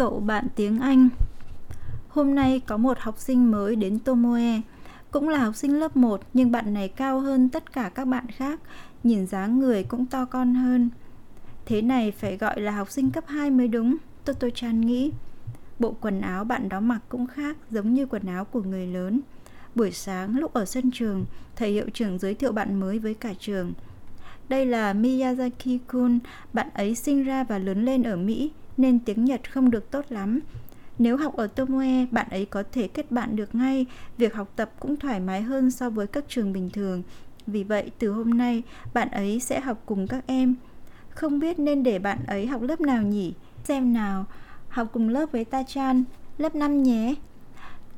Cậu bạn tiếng Anh. Hôm nay có một học sinh mới đến Tomoe. Cũng là học sinh lớp 1 nhưng bạn này cao hơn tất cả các bạn khác Nhìn dáng người cũng to con hơn. Thế này phải gọi là học sinh cấp 2 mới đúng Toto-chan nghĩ. Bộ quần áo bạn đó mặc cũng khác giống như quần áo của người lớn. Buổi sáng lúc ở sân trường, thầy hiệu trưởng giới thiệu bạn mới với cả trường. Đây là Miyazaki Kun, bạn ấy sinh ra và lớn lên ở Mỹ nên tiếng Nhật không được tốt lắm. Nếu học ở Tomoe, bạn ấy có thể kết bạn được ngay, việc học tập cũng thoải mái hơn so với các trường bình thường. Vì vậy, từ hôm nay, bạn ấy sẽ học cùng các em. Không biết nên để bạn ấy học lớp nào nhỉ? Xem nào, học cùng lớp với Ta-chan, lớp 5 nhé.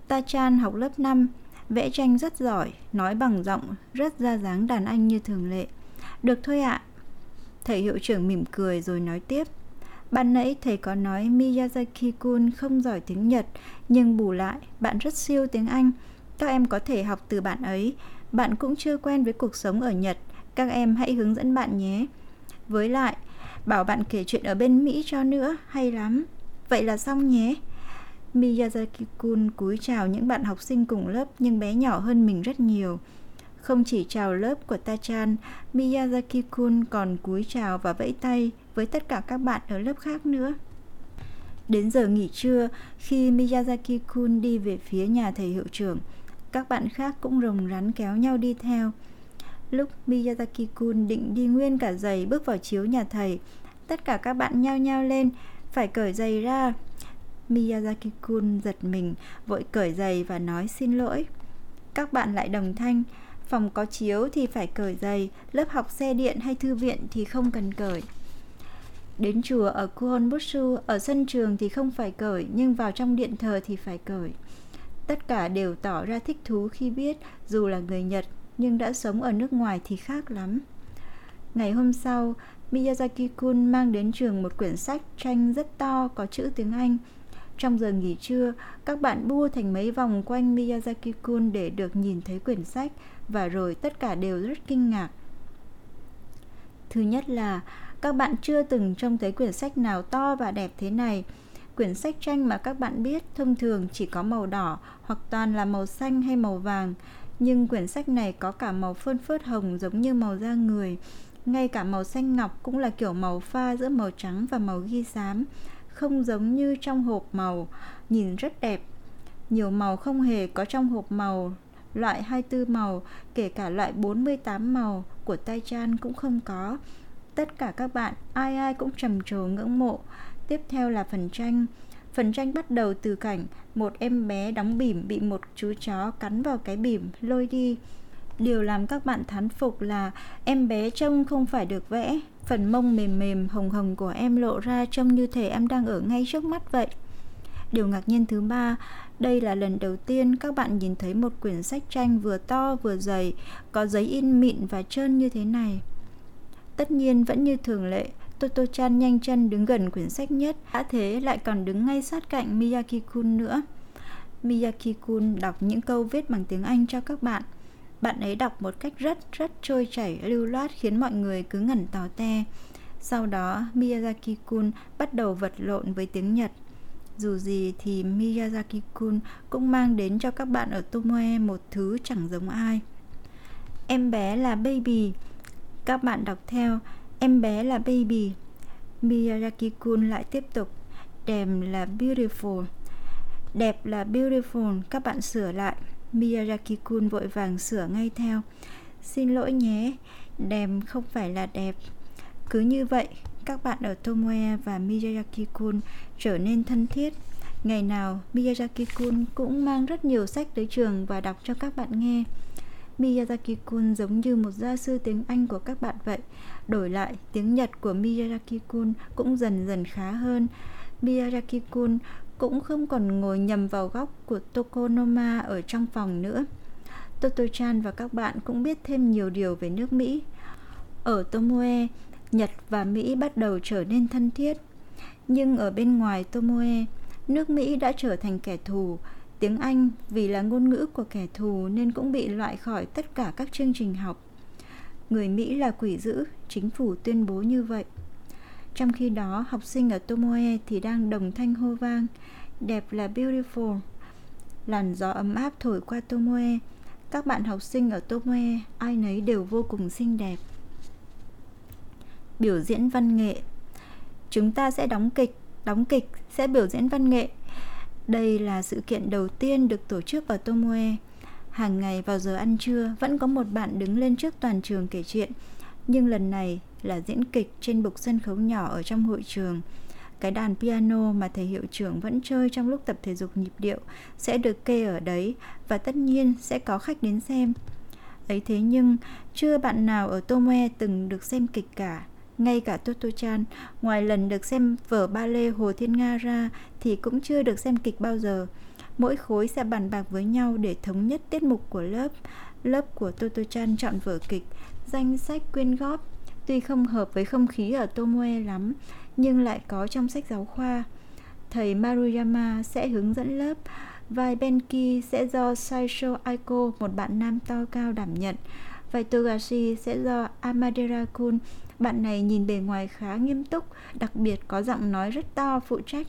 Ta-chan học lớp 5, vẽ tranh rất giỏi, nói bằng giọng, rất ra dáng đàn anh như thường lệ. Được thôi ạ. Thầy hiệu trưởng mỉm cười rồi nói tiếp. Ban nãy thầy có nói Miyazaki-kun không giỏi tiếng Nhật, nhưng bù lại, bạn rất siêu tiếng Anh. Các em có thể học từ bạn ấy. Bạn cũng chưa quen với cuộc sống ở Nhật. Các em hãy hướng dẫn bạn nhé. Với lại, bảo bạn kể chuyện ở bên Mỹ cho nữa, hay lắm. Vậy là xong nhé. Miyazaki-kun cúi chào những bạn học sinh cùng lớp nhưng bé nhỏ hơn mình rất nhiều. Không chỉ chào lớp của Tachan, Miyazaki-kun còn cúi chào và vẫy tay với tất cả các bạn ở lớp khác nữa. Đến giờ nghỉ trưa, khi Miyazaki-kun đi về phía nhà thầy hiệu trưởng, các bạn khác cũng rồng rắn kéo nhau đi theo. Lúc Miyazaki-kun định đi nguyên cả giày bước vào chiếu nhà thầy, tất cả các bạn nhao nhao lên, phải cởi giày ra. Miyazaki-kun giật mình, vội cởi giày và nói xin lỗi. Các bạn lại đồng thanh, Phòng có chiếu thì phải cởi giày, lớp học xe điện hay thư viện thì không cần cởi. Đến chùa ở Kuhonbutsu, ở sân trường thì không phải cởi, nhưng vào trong điện thờ thì phải cởi. Tất cả đều tỏ ra thích thú khi biết dù là người Nhật nhưng đã sống ở nước ngoài thì khác lắm. Ngày hôm sau, Miyazaki-kun mang đến trường một quyển sách tranh rất to có chữ tiếng Anh. Trong giờ nghỉ trưa, các bạn bua thành mấy vòng quanh Miyazaki-kun để được nhìn thấy quyển sách và rồi tất cả đều rất kinh ngạc. Thứ nhất là các bạn chưa từng trông thấy quyển sách nào to và đẹp thế này. Quyển sách tranh mà các bạn biết thông thường chỉ có màu đỏ hoặc toàn là màu xanh hay màu vàng, nhưng quyển sách này có cả màu phơn phớt hồng giống như màu da người. Ngay cả màu xanh ngọc cũng là kiểu màu pha giữa màu trắng và màu ghi xám, không giống như trong hộp màu, nhìn rất đẹp. Nhiều màu không hề có trong hộp màu loại 24 màu, kể cả loại 48 màu của tay chan cũng không có. Tất cả các bạn, ai ai cũng trầm trồ ngưỡng mộ. Tiếp theo là phần tranh. Phần tranh bắt đầu từ cảnh một em bé đóng bỉm bị một chú chó cắn vào cái bỉm, lôi đi. Điều làm các bạn thán phục là em bé trông không phải được vẽ, phần mông mềm mềm hồng hồng của em lộ ra trông như thể em đang ở ngay trước mắt vậy. Điều ngạc nhiên thứ ba, đây là lần đầu tiên các bạn nhìn thấy một quyển sách tranh vừa to vừa dày, có giấy in mịn và trơn như thế này. Tất nhiên vẫn như thường lệ, Toto-chan nhanh chân đứng gần quyển sách nhất, đã thế lại còn đứng ngay sát cạnh Miyaki-kun nữa. Miyaki-kun đọc những câu viết bằng tiếng Anh cho các bạn. Bạn ấy đọc một cách rất rất trôi chảy, lưu loát khiến mọi người cứ ngẩn tò te. Sau đó, Miyazaki-kun bắt đầu vật lộn với tiếng Nhật. Dù gì thì Miyazaki-kun cũng mang đến cho các bạn ở Tomoe một thứ chẳng giống ai. Em bé là baby. Các bạn đọc theo, em bé là baby. Miyazaki-kun lại tiếp tục, đẹp là beautiful. Đẹp là beautiful, các bạn sửa lại. Miyazaki-kun vội vàng sửa ngay theo. Xin lỗi nhé, đẹp không phải là đẹp. Cứ như vậy, các bạn ở Tomoe và Miyazaki-kun trở nên thân thiết. Ngày nào, Miyazaki-kun cũng mang rất nhiều sách tới trường và đọc cho các bạn nghe. Miyazaki-kun giống như một gia sư tiếng Anh của các bạn vậy. Đổi lại, tiếng Nhật của Miyazaki-kun cũng dần dần khá hơn. Miyazaki-kun cũng không còn ngồi nhầm vào góc của Tokonoma ở trong phòng nữa. Toto-chan và các bạn cũng biết thêm nhiều điều về nước Mỹ. Ở Tomoe, Nhật và Mỹ bắt đầu trở nên thân thiết. Nhưng ở bên ngoài Tomoe, nước Mỹ đã trở thành kẻ thù. Tiếng Anh vì là ngôn ngữ của kẻ thù nên cũng bị loại khỏi tất cả các chương trình học. Người Mỹ là quỷ dữ, chính phủ tuyên bố như vậy. Trong khi đó, học sinh ở Tomoe thì đang đồng thanh hô vang. Đẹp là beautiful. Làn gió ấm áp thổi qua Tomoe. Các bạn học sinh ở Tomoe, ai nấy đều vô cùng xinh đẹp. Biểu diễn văn nghệ Chúng ta sẽ đóng kịch, đóng kịch, sẽ biểu diễn văn nghệ. Đây là sự kiện đầu tiên được tổ chức ở Tomoe. Hàng ngày vào giờ ăn trưa vẫn có một bạn đứng lên trước toàn trường kể chuyện, nhưng lần này là diễn kịch trên bục sân khấu nhỏ ở trong hội trường. Cái đàn piano mà thầy hiệu trưởng vẫn chơi trong lúc tập thể dục nhịp điệu sẽ được kê ở đấy và tất nhiên sẽ có khách đến xem. Ấy thế nhưng chưa bạn nào ở tomoe từng được xem kịch cả. Ngay cả Toto-chan, ngoài lần được xem vở ba lê Hồ Thiên Nga ra thì cũng chưa được xem kịch bao giờ. Mỗi khối sẽ bàn bạc với nhau để thống nhất tiết mục của lớp. Lớp của Toto-chan chọn vở kịch, danh sách quyên góp. Tuy không hợp với không khí ở Tomoe lắm, nhưng lại có trong sách giáo khoa. Thầy Maruyama sẽ hướng dẫn lớp, vai Benki sẽ do Saisho Aiko, một bạn nam to cao đảm nhận. Vai Togashi sẽ do Amadera Kun, bạn này nhìn bề ngoài khá nghiêm túc, đặc biệt có giọng nói rất to phụ trách.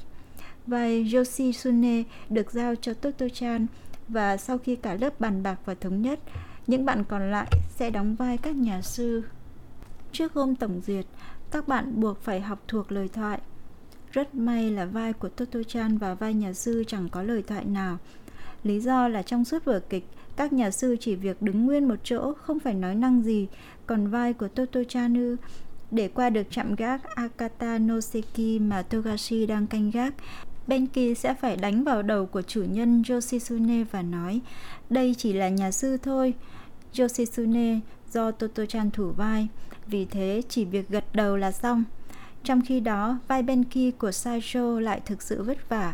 Vai Yoshitsune được giao cho Toto-chan và sau khi cả lớp bàn bạc và thống nhất, những bạn còn lại sẽ đóng vai các nhà sư. Trước hôm tổng duyệt, các bạn buộc phải học thuộc lời thoại. Rất may là vai của Toto-chan và vai nhà sư chẳng có lời thoại nào. Lý do là trong suốt vở kịch, các nhà sư chỉ việc đứng nguyên một chỗ, không phải nói năng gì, còn vai của Toto-chan để qua được chạm gác Akata Noseki mà Togashi đang canh gác, Benki sẽ phải đánh vào đầu của chủ nhân Yoshitsune và nói đây chỉ là nhà sư thôi. Yoshitsune do Toto-chan thủ vai, vì thế chỉ việc gật đầu là xong. Trong khi đó, vai Benki của Saisho lại thực sự vất vả.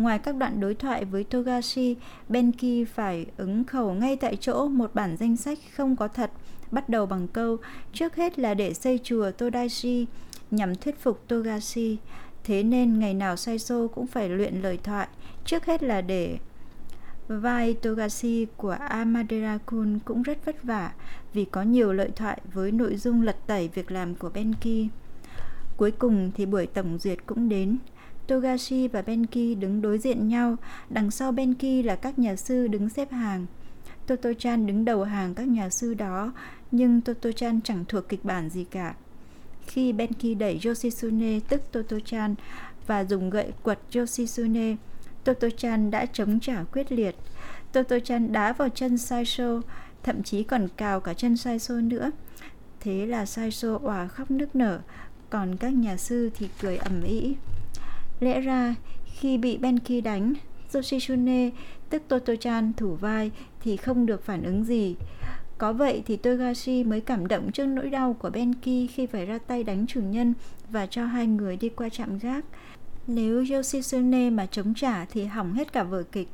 Ngoài các đoạn đối thoại với Togashi, Benki phải ứng khẩu ngay tại chỗ một bản danh sách không có thật, bắt đầu bằng câu trước hết là để xây chùa Todaiji nhằm thuyết phục Togashi. Thế nên ngày nào Saisho cũng phải luyện lời thoại, trước hết là để vai Togashi của Amadera Kun cũng rất vất vả vì có nhiều lợi thoại với nội dung lật tẩy việc làm của Benki. Cuối cùng thì buổi tổng duyệt cũng đến. Togashi và Benki đứng đối diện nhau, đằng sau Benki là các nhà sư đứng xếp hàng. Toto-chan đứng đầu hàng các nhà sư đó, nhưng Toto-chan chẳng thuộc kịch bản gì cả. Khi Benki đẩy Yoshitsune tức Toto-chan và dùng gậy quật Yoshitsune, Toto-chan đã chống trả quyết liệt. Toto-chan đá vào chân Saisho, thậm chí còn cào cả chân Saisho nữa. Thế là Saisho òa khóc nức nở, còn các nhà sư thì cười ầm ĩ. Lẽ ra, khi bị Benki đánh, Yoshitsune, tức Toto-chan thủ vai thì không được phản ứng gì. Có vậy thì Togashi mới cảm động trước nỗi đau của Benki khi phải ra tay đánh chủ nhân và cho hai người đi qua trạm gác. Nếu Yoshitsune mà chống trả thì hỏng hết cả vở kịch.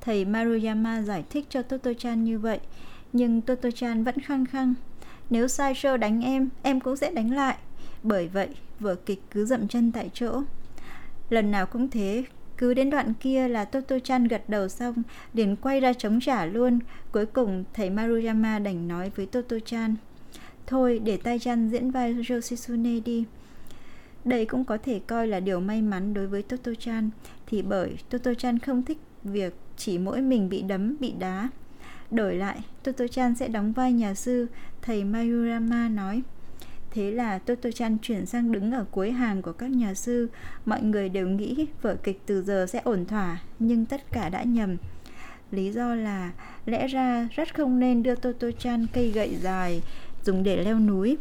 Thầy Maruyama giải thích cho Toto-chan như vậy, nhưng Toto-chan vẫn khăng khăng. Nếu Saisho đánh em, em cũng sẽ đánh lại. Bởi vậy, vở kịch cứ dậm chân tại chỗ. Lần nào cũng thế, cứ đến đoạn kia là Toto-chan gật đầu xong, liền quay ra chống trả luôn. Cuối cùng, thầy Maruyama đành nói với Toto-chan. Thôi, để tay chan diễn vai Yoshitsune đi. Đây cũng có thể coi là điều may mắn đối với Toto-chan, thì bởi Toto-chan không thích việc chỉ mỗi mình bị đấm, bị đá. Đổi lại, Toto-chan sẽ đóng vai nhà sư, thầy Mayurama nói. Thế là Toto-chan chuyển sang đứng ở cuối hàng của các nhà sư. Mọi người đều nghĩ vở kịch từ giờ sẽ ổn thỏa, nhưng tất cả đã nhầm. Lý do là lẽ ra rất không nên đưa Toto-chan cây gậy dài dùng để leo núi.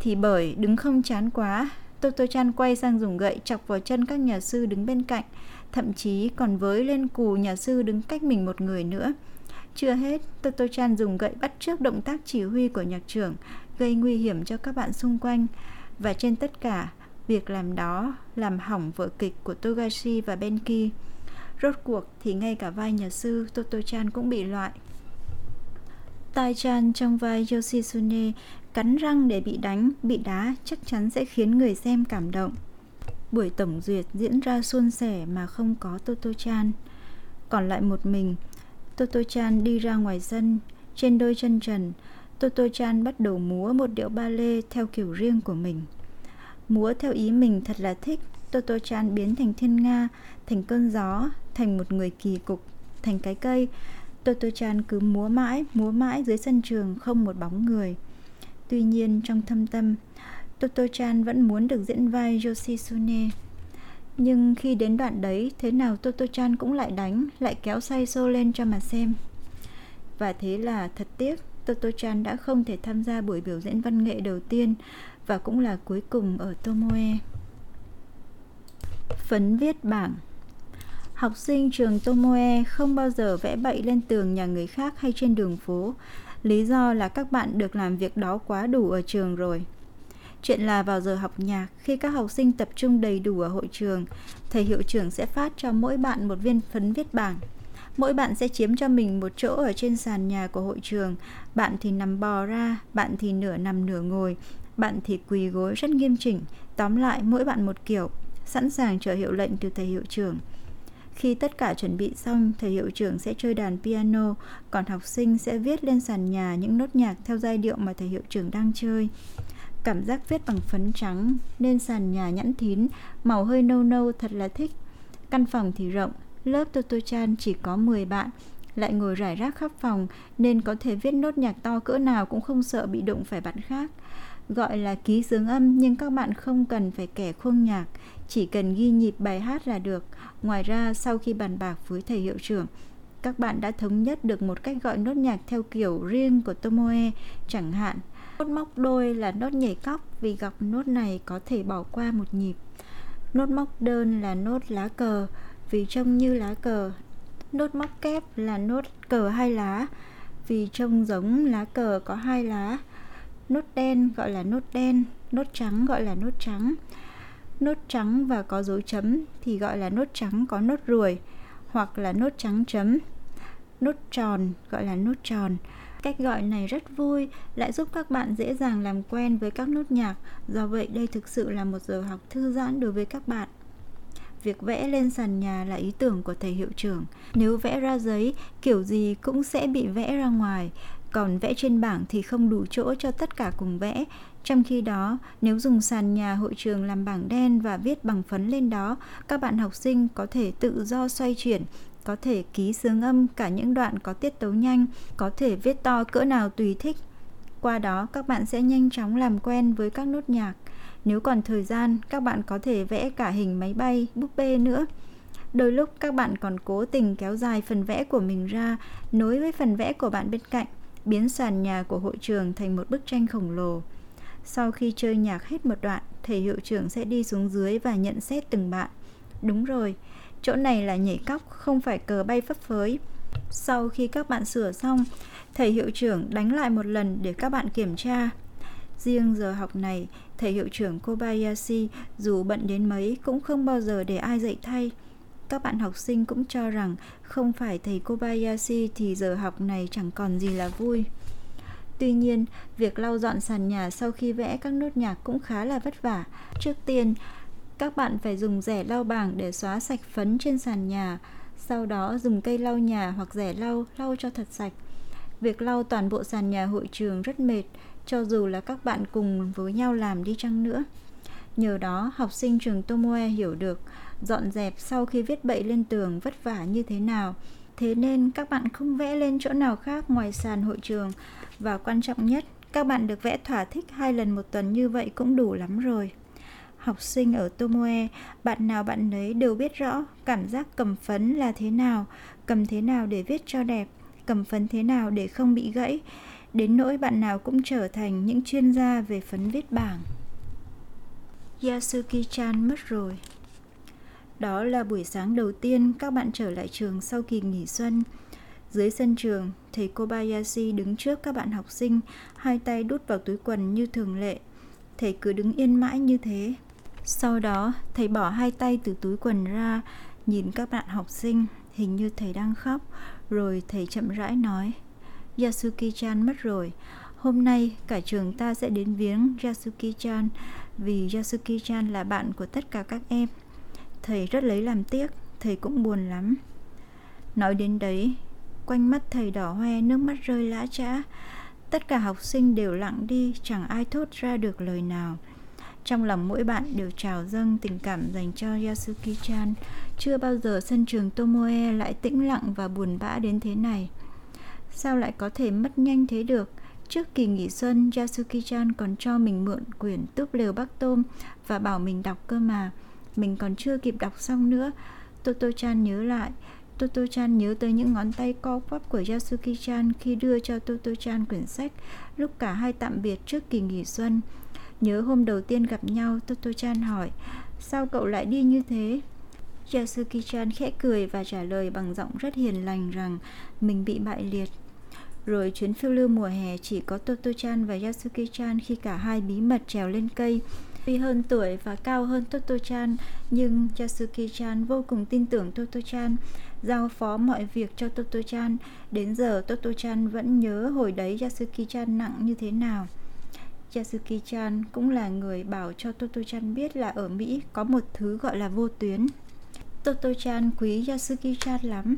Thì bởi đứng không chán quá, Toto-chan quay sang dùng gậy chọc vào chân các nhà sư đứng bên cạnh, thậm chí còn với lên cù nhà sư đứng cách mình một người nữa. Chưa hết, Toto-chan dùng gậy bắt trước động tác chỉ huy của nhạc trưởng, gây nguy hiểm cho các bạn xung quanh. Và trên tất cả, việc làm đó làm hỏng vở kịch của Togashi và Benki. Rốt cuộc thì ngay cả vai nhà sư Toto-chan cũng bị loại. Tai-chan trong vai Yoshitsune cắn răng để bị đánh, bị đá chắc chắn sẽ khiến người xem cảm động. Buổi tổng duyệt diễn ra suôn sẻ mà không có Toto-chan. Còn lại một mình, Toto-chan đi ra ngoài sân, trên đôi chân trần, Toto-chan bắt đầu múa một điệu ba lê theo kiểu riêng của mình. Múa theo ý mình thật là thích. Toto-chan biến thành thiên nga, thành cơn gió, thành một người kỳ cục, thành cái cây. Toto-chan cứ múa mãi, múa mãi dưới sân trường không một bóng người. Tuy nhiên trong thâm tâm, Toto-chan vẫn muốn được diễn vai Yoshitsune. Nhưng khi đến đoạn đấy, thế nào Toto-chan cũng lại đánh, lại kéo say xô lên cho mà xem. Và thế là thật tiếc, Toto-chan đã không thể tham gia buổi biểu diễn văn nghệ đầu tiên và cũng là cuối cùng ở Tomoe. Phấn viết bảng Học sinh trường Tomoe không bao giờ vẽ bậy lên tường nhà người khác hay trên đường phố. Lý do là các bạn được làm việc đó quá đủ ở trường rồi. Chuyện là vào giờ học nhạc, khi các học sinh tập trung đầy đủ ở hội trường, thầy hiệu trưởng sẽ phát cho mỗi bạn một viên phấn viết bảng. Mỗi bạn sẽ chiếm cho mình một chỗ ở trên sàn nhà của hội trường. Bạn thì nằm bò ra, bạn thì nửa nằm nửa ngồi, bạn thì quỳ gối rất nghiêm chỉnh. Tóm lại mỗi bạn một kiểu, sẵn sàng chờ hiệu lệnh từ thầy hiệu trưởng. Khi tất cả chuẩn bị xong, thầy hiệu trưởng sẽ chơi đàn piano, còn học sinh sẽ viết lên sàn nhà những nốt nhạc theo giai điệu mà thầy hiệu trưởng đang chơi. Cảm giác viết bằng phấn trắng, nên sàn nhà nhẵn thín, màu hơi nâu nâu thật là thích. Căn phòng thì rộng, lớp Toto-chan chỉ có 10 bạn, lại ngồi rải rác khắp phòng nên có thể viết nốt nhạc to cỡ nào cũng không sợ bị đụng phải bạn khác. Gọi là ký xướng âm nhưng các bạn không cần phải kẻ khuôn nhạc, chỉ cần ghi nhịp bài hát là được. Ngoài ra, sau khi bàn bạc với thầy hiệu trưởng, các bạn đã thống nhất được một cách gọi nốt nhạc theo kiểu riêng của Tomoe, chẳng hạn Nốt móc đôi là nốt nhảy cóc vì gặp nốt này có thể bỏ qua một nhịp. Nốt móc đơn là nốt lá cờ vì trông như lá cờ. Nốt móc kép là nốt cờ hai lá vì trông giống lá cờ có hai lá. Nốt đen gọi là nốt đen, nốt trắng gọi là nốt trắng. Nốt trắng và có dấu chấm thì gọi là nốt trắng có nốt ruồi hoặc là nốt trắng chấm. Nốt tròn gọi là nốt tròn. Cách gọi này rất vui, lại giúp các bạn dễ dàng làm quen với các nốt nhạc, do vậy đây thực sự là một giờ học thư giãn đối với các bạn. Việc vẽ lên sàn nhà là ý tưởng của thầy hiệu trưởng. Nếu vẽ ra giấy, kiểu gì cũng sẽ bị vẽ ra ngoài, còn vẽ trên bảng thì không đủ chỗ cho tất cả cùng vẽ. Trong khi đó, nếu dùng sàn nhà hội trường làm bảng đen và viết bằng phấn lên đó, các bạn học sinh có thể tự do xoay chuyển, có thể ký sướng âm cả những đoạn có tiết tấu nhanh, có thể viết to cỡ nào tùy thích. Qua đó các bạn sẽ nhanh chóng làm quen với các nốt nhạc. Nếu còn thời gian, các bạn có thể vẽ cả hình máy bay, búp bê nữa. Đôi lúc các bạn còn cố tình kéo dài phần vẽ của mình ra, nối với phần vẽ của bạn bên cạnh, biến sàn nhà của hội trường thành một bức tranh khổng lồ. Sau khi chơi nhạc hết một đoạn, thầy hiệu trưởng sẽ đi xuống dưới và nhận xét từng bạn. Đúng rồi, Chỗ này là nhảy cóc, không phải cờ bay phấp phới. Sau khi các bạn sửa xong, thầy hiệu trưởng đánh lại một lần để các bạn kiểm tra. Riêng giờ học này, thầy hiệu trưởng Kobayashi dù bận đến mấy cũng không bao giờ để ai dạy thay. Các bạn học sinh cũng cho rằng không phải thầy Kobayashi thì giờ học này chẳng còn gì là vui. Tuy nhiên, việc lau dọn sàn nhà sau khi vẽ các nốt nhạc cũng khá là vất vả. Trước tiên, các bạn phải dùng rẻ lau bảng để xóa sạch phấn trên sàn nhà, sau đó dùng cây lau nhà hoặc rẻ lau lau cho thật sạch. Việc lau toàn bộ sàn nhà hội trường rất mệt, cho dù là các bạn cùng với nhau làm đi chăng nữa. Nhờ đó, học sinh trường Tomoe hiểu được dọn dẹp sau khi viết bậy lên tường vất vả như thế nào. Thế nên các bạn không vẽ lên chỗ nào khác ngoài sàn hội trường và quan trọng nhất, các bạn được vẽ thỏa thích hai lần một tuần như vậy cũng đủ lắm rồi học sinh ở Tomoe, bạn nào bạn nấy đều biết rõ cảm giác cầm phấn là thế nào, cầm thế nào để viết cho đẹp, cầm phấn thế nào để không bị gãy, đến nỗi bạn nào cũng trở thành những chuyên gia về phấn viết bảng. Yasuki-chan mất rồi. Đó là buổi sáng đầu tiên các bạn trở lại trường sau kỳ nghỉ xuân. Dưới sân trường, thầy Kobayashi đứng trước các bạn học sinh, hai tay đút vào túi quần như thường lệ. Thầy cứ đứng yên mãi như thế, sau đó, thầy bỏ hai tay từ túi quần ra, nhìn các bạn học sinh, hình như thầy đang khóc, rồi thầy chậm rãi nói, Yasuki-chan mất rồi. Hôm nay cả trường ta sẽ đến viếng Yasuki-chan vì Yasuki-chan là bạn của tất cả các em. Thầy rất lấy làm tiếc, thầy cũng buồn lắm. Nói đến đấy, quanh mắt thầy đỏ hoe nước mắt rơi lã chã. Tất cả học sinh đều lặng đi, chẳng ai thốt ra được lời nào. Trong lòng mỗi bạn đều trào dâng tình cảm dành cho Yasuki-chan. Chưa bao giờ sân trường Tomoe lại tĩnh lặng và buồn bã đến thế này. Sao lại có thể mất nhanh thế được? Trước kỳ nghỉ xuân, Yasuki-chan còn cho mình mượn quyển túp lều bắc tôm và bảo mình đọc cơ mà. Mình còn chưa kịp đọc xong nữa. Toto-chan nhớ lại, Toto-chan nhớ tới những ngón tay co quắp của Yasuki-chan khi đưa cho Toto-chan quyển sách lúc cả hai tạm biệt trước kỳ nghỉ xuân. Nhớ hôm đầu tiên gặp nhau, Toto-chan hỏi, sao cậu lại đi như thế? Yasuki-chan khẽ cười và trả lời bằng giọng rất hiền lành rằng mình bị bại liệt. Rồi chuyến phiêu lưu mùa hè chỉ có Toto-chan và Yasuki-chan khi cả hai bí mật trèo lên cây. Tuy hơn tuổi và cao hơn Toto-chan, nhưng Yasuki-chan vô cùng tin tưởng Toto-chan, giao phó mọi việc cho Toto-chan. Đến giờ Toto-chan vẫn nhớ hồi đấy Yasuki-chan nặng như thế nào. Yasuki-chan cũng là người bảo cho Toto-chan biết là ở Mỹ có một thứ gọi là vô tuyến. Toto-chan quý Yasuki-chan lắm.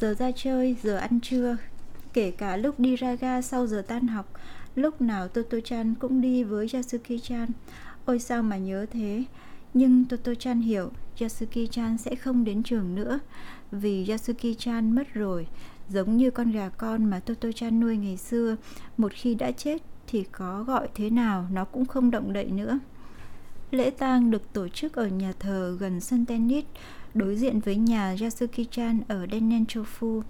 Giờ ra chơi, giờ ăn trưa, kể cả lúc đi ra ga sau giờ tan học, lúc nào Toto-chan cũng đi với Yasuki-chan. Ôi sao mà nhớ thế. Nhưng Toto-chan hiểu Yasuki-chan sẽ không đến trường nữa vì Yasuki-chan mất rồi, giống như con gà con mà Toto-chan nuôi ngày xưa, một khi đã chết thì có gọi thế nào nó cũng không động đậy nữa. Lễ tang được tổ chức ở nhà thờ gần sân tennis, đối diện với nhà Yasuki-chan ở Denenchofu.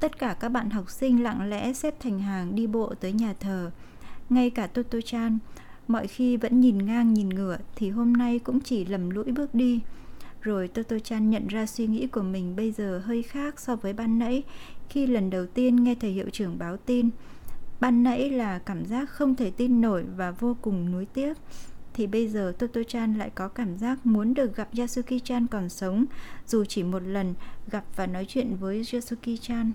Tất cả các bạn học sinh lặng lẽ xếp thành hàng đi bộ tới nhà thờ. Ngay cả Toto-chan, mọi khi vẫn nhìn ngang nhìn ngửa thì hôm nay cũng chỉ lầm lũi bước đi. Rồi Toto-chan nhận ra suy nghĩ của mình bây giờ hơi khác so với ban nãy khi lần đầu tiên nghe thầy hiệu trưởng báo tin. Ban nãy là cảm giác không thể tin nổi và vô cùng nuối tiếc thì bây giờ Toto-chan lại có cảm giác muốn được gặp Yasuki-chan còn sống, dù chỉ một lần gặp và nói chuyện với Yasuki-chan.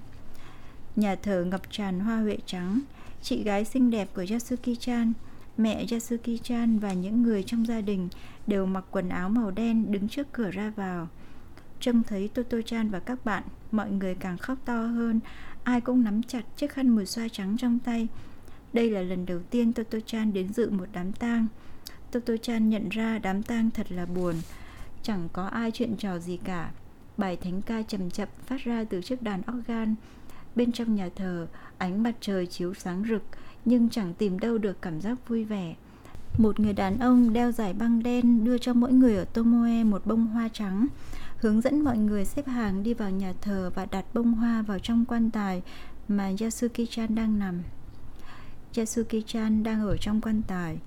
Nhà thờ ngập tràn hoa huệ trắng, chị gái xinh đẹp của Yasuki-chan, mẹ Yasuki-chan và những người trong gia đình đều mặc quần áo màu đen đứng trước cửa ra vào. Trông thấy Toto-chan và các bạn, mọi người càng khóc to hơn, ai cũng nắm chặt chiếc khăn mùi xoa trắng trong tay. Đây là lần đầu tiên Toto-chan đến dự một đám tang. Toto-chan nhận ra đám tang thật là buồn, chẳng có ai chuyện trò gì cả. Bài thánh ca chậm chậm phát ra từ chiếc đàn organ. Bên trong nhà thờ, ánh mặt trời chiếu sáng rực, nhưng chẳng tìm đâu được cảm giác vui vẻ. Một người đàn ông đeo giải băng đen đưa cho mỗi người ở Tomoe một bông hoa trắng, hướng dẫn mọi người xếp hàng đi vào nhà thờ và đặt bông hoa vào trong quan tài mà Yasuki-chan đang nằm. Yasuki-chan đang ở trong quan tài,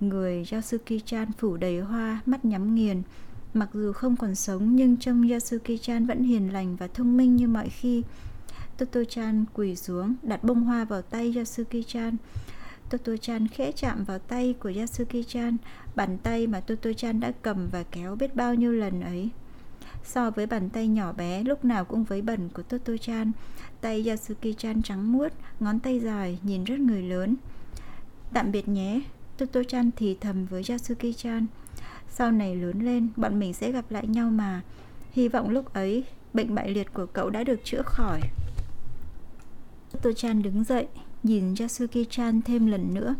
người Yasuki-chan phủ đầy hoa, mắt nhắm nghiền. Mặc dù không còn sống nhưng trông Yasuki-chan vẫn hiền lành và thông minh như mọi khi. Toto-chan quỳ xuống, đặt bông hoa vào tay Yasuki-chan. Toto-chan khẽ chạm vào tay của Yasuki-chan, bàn tay mà Toto-chan đã cầm và kéo biết bao nhiêu lần ấy. So với bàn tay nhỏ bé lúc nào cũng vấy bẩn của Toto-chan, tay Yasuki-chan trắng muốt, ngón tay dài, nhìn rất người lớn. Tạm biệt nhé, Toto-chan thì thầm với Yasuki-chan. Sau này lớn lên, bọn mình sẽ gặp lại nhau mà. Hy vọng lúc ấy, bệnh bại liệt của cậu đã được chữa khỏi. Toto-chan đứng dậy, nhìn Yasuki-chan thêm lần nữa.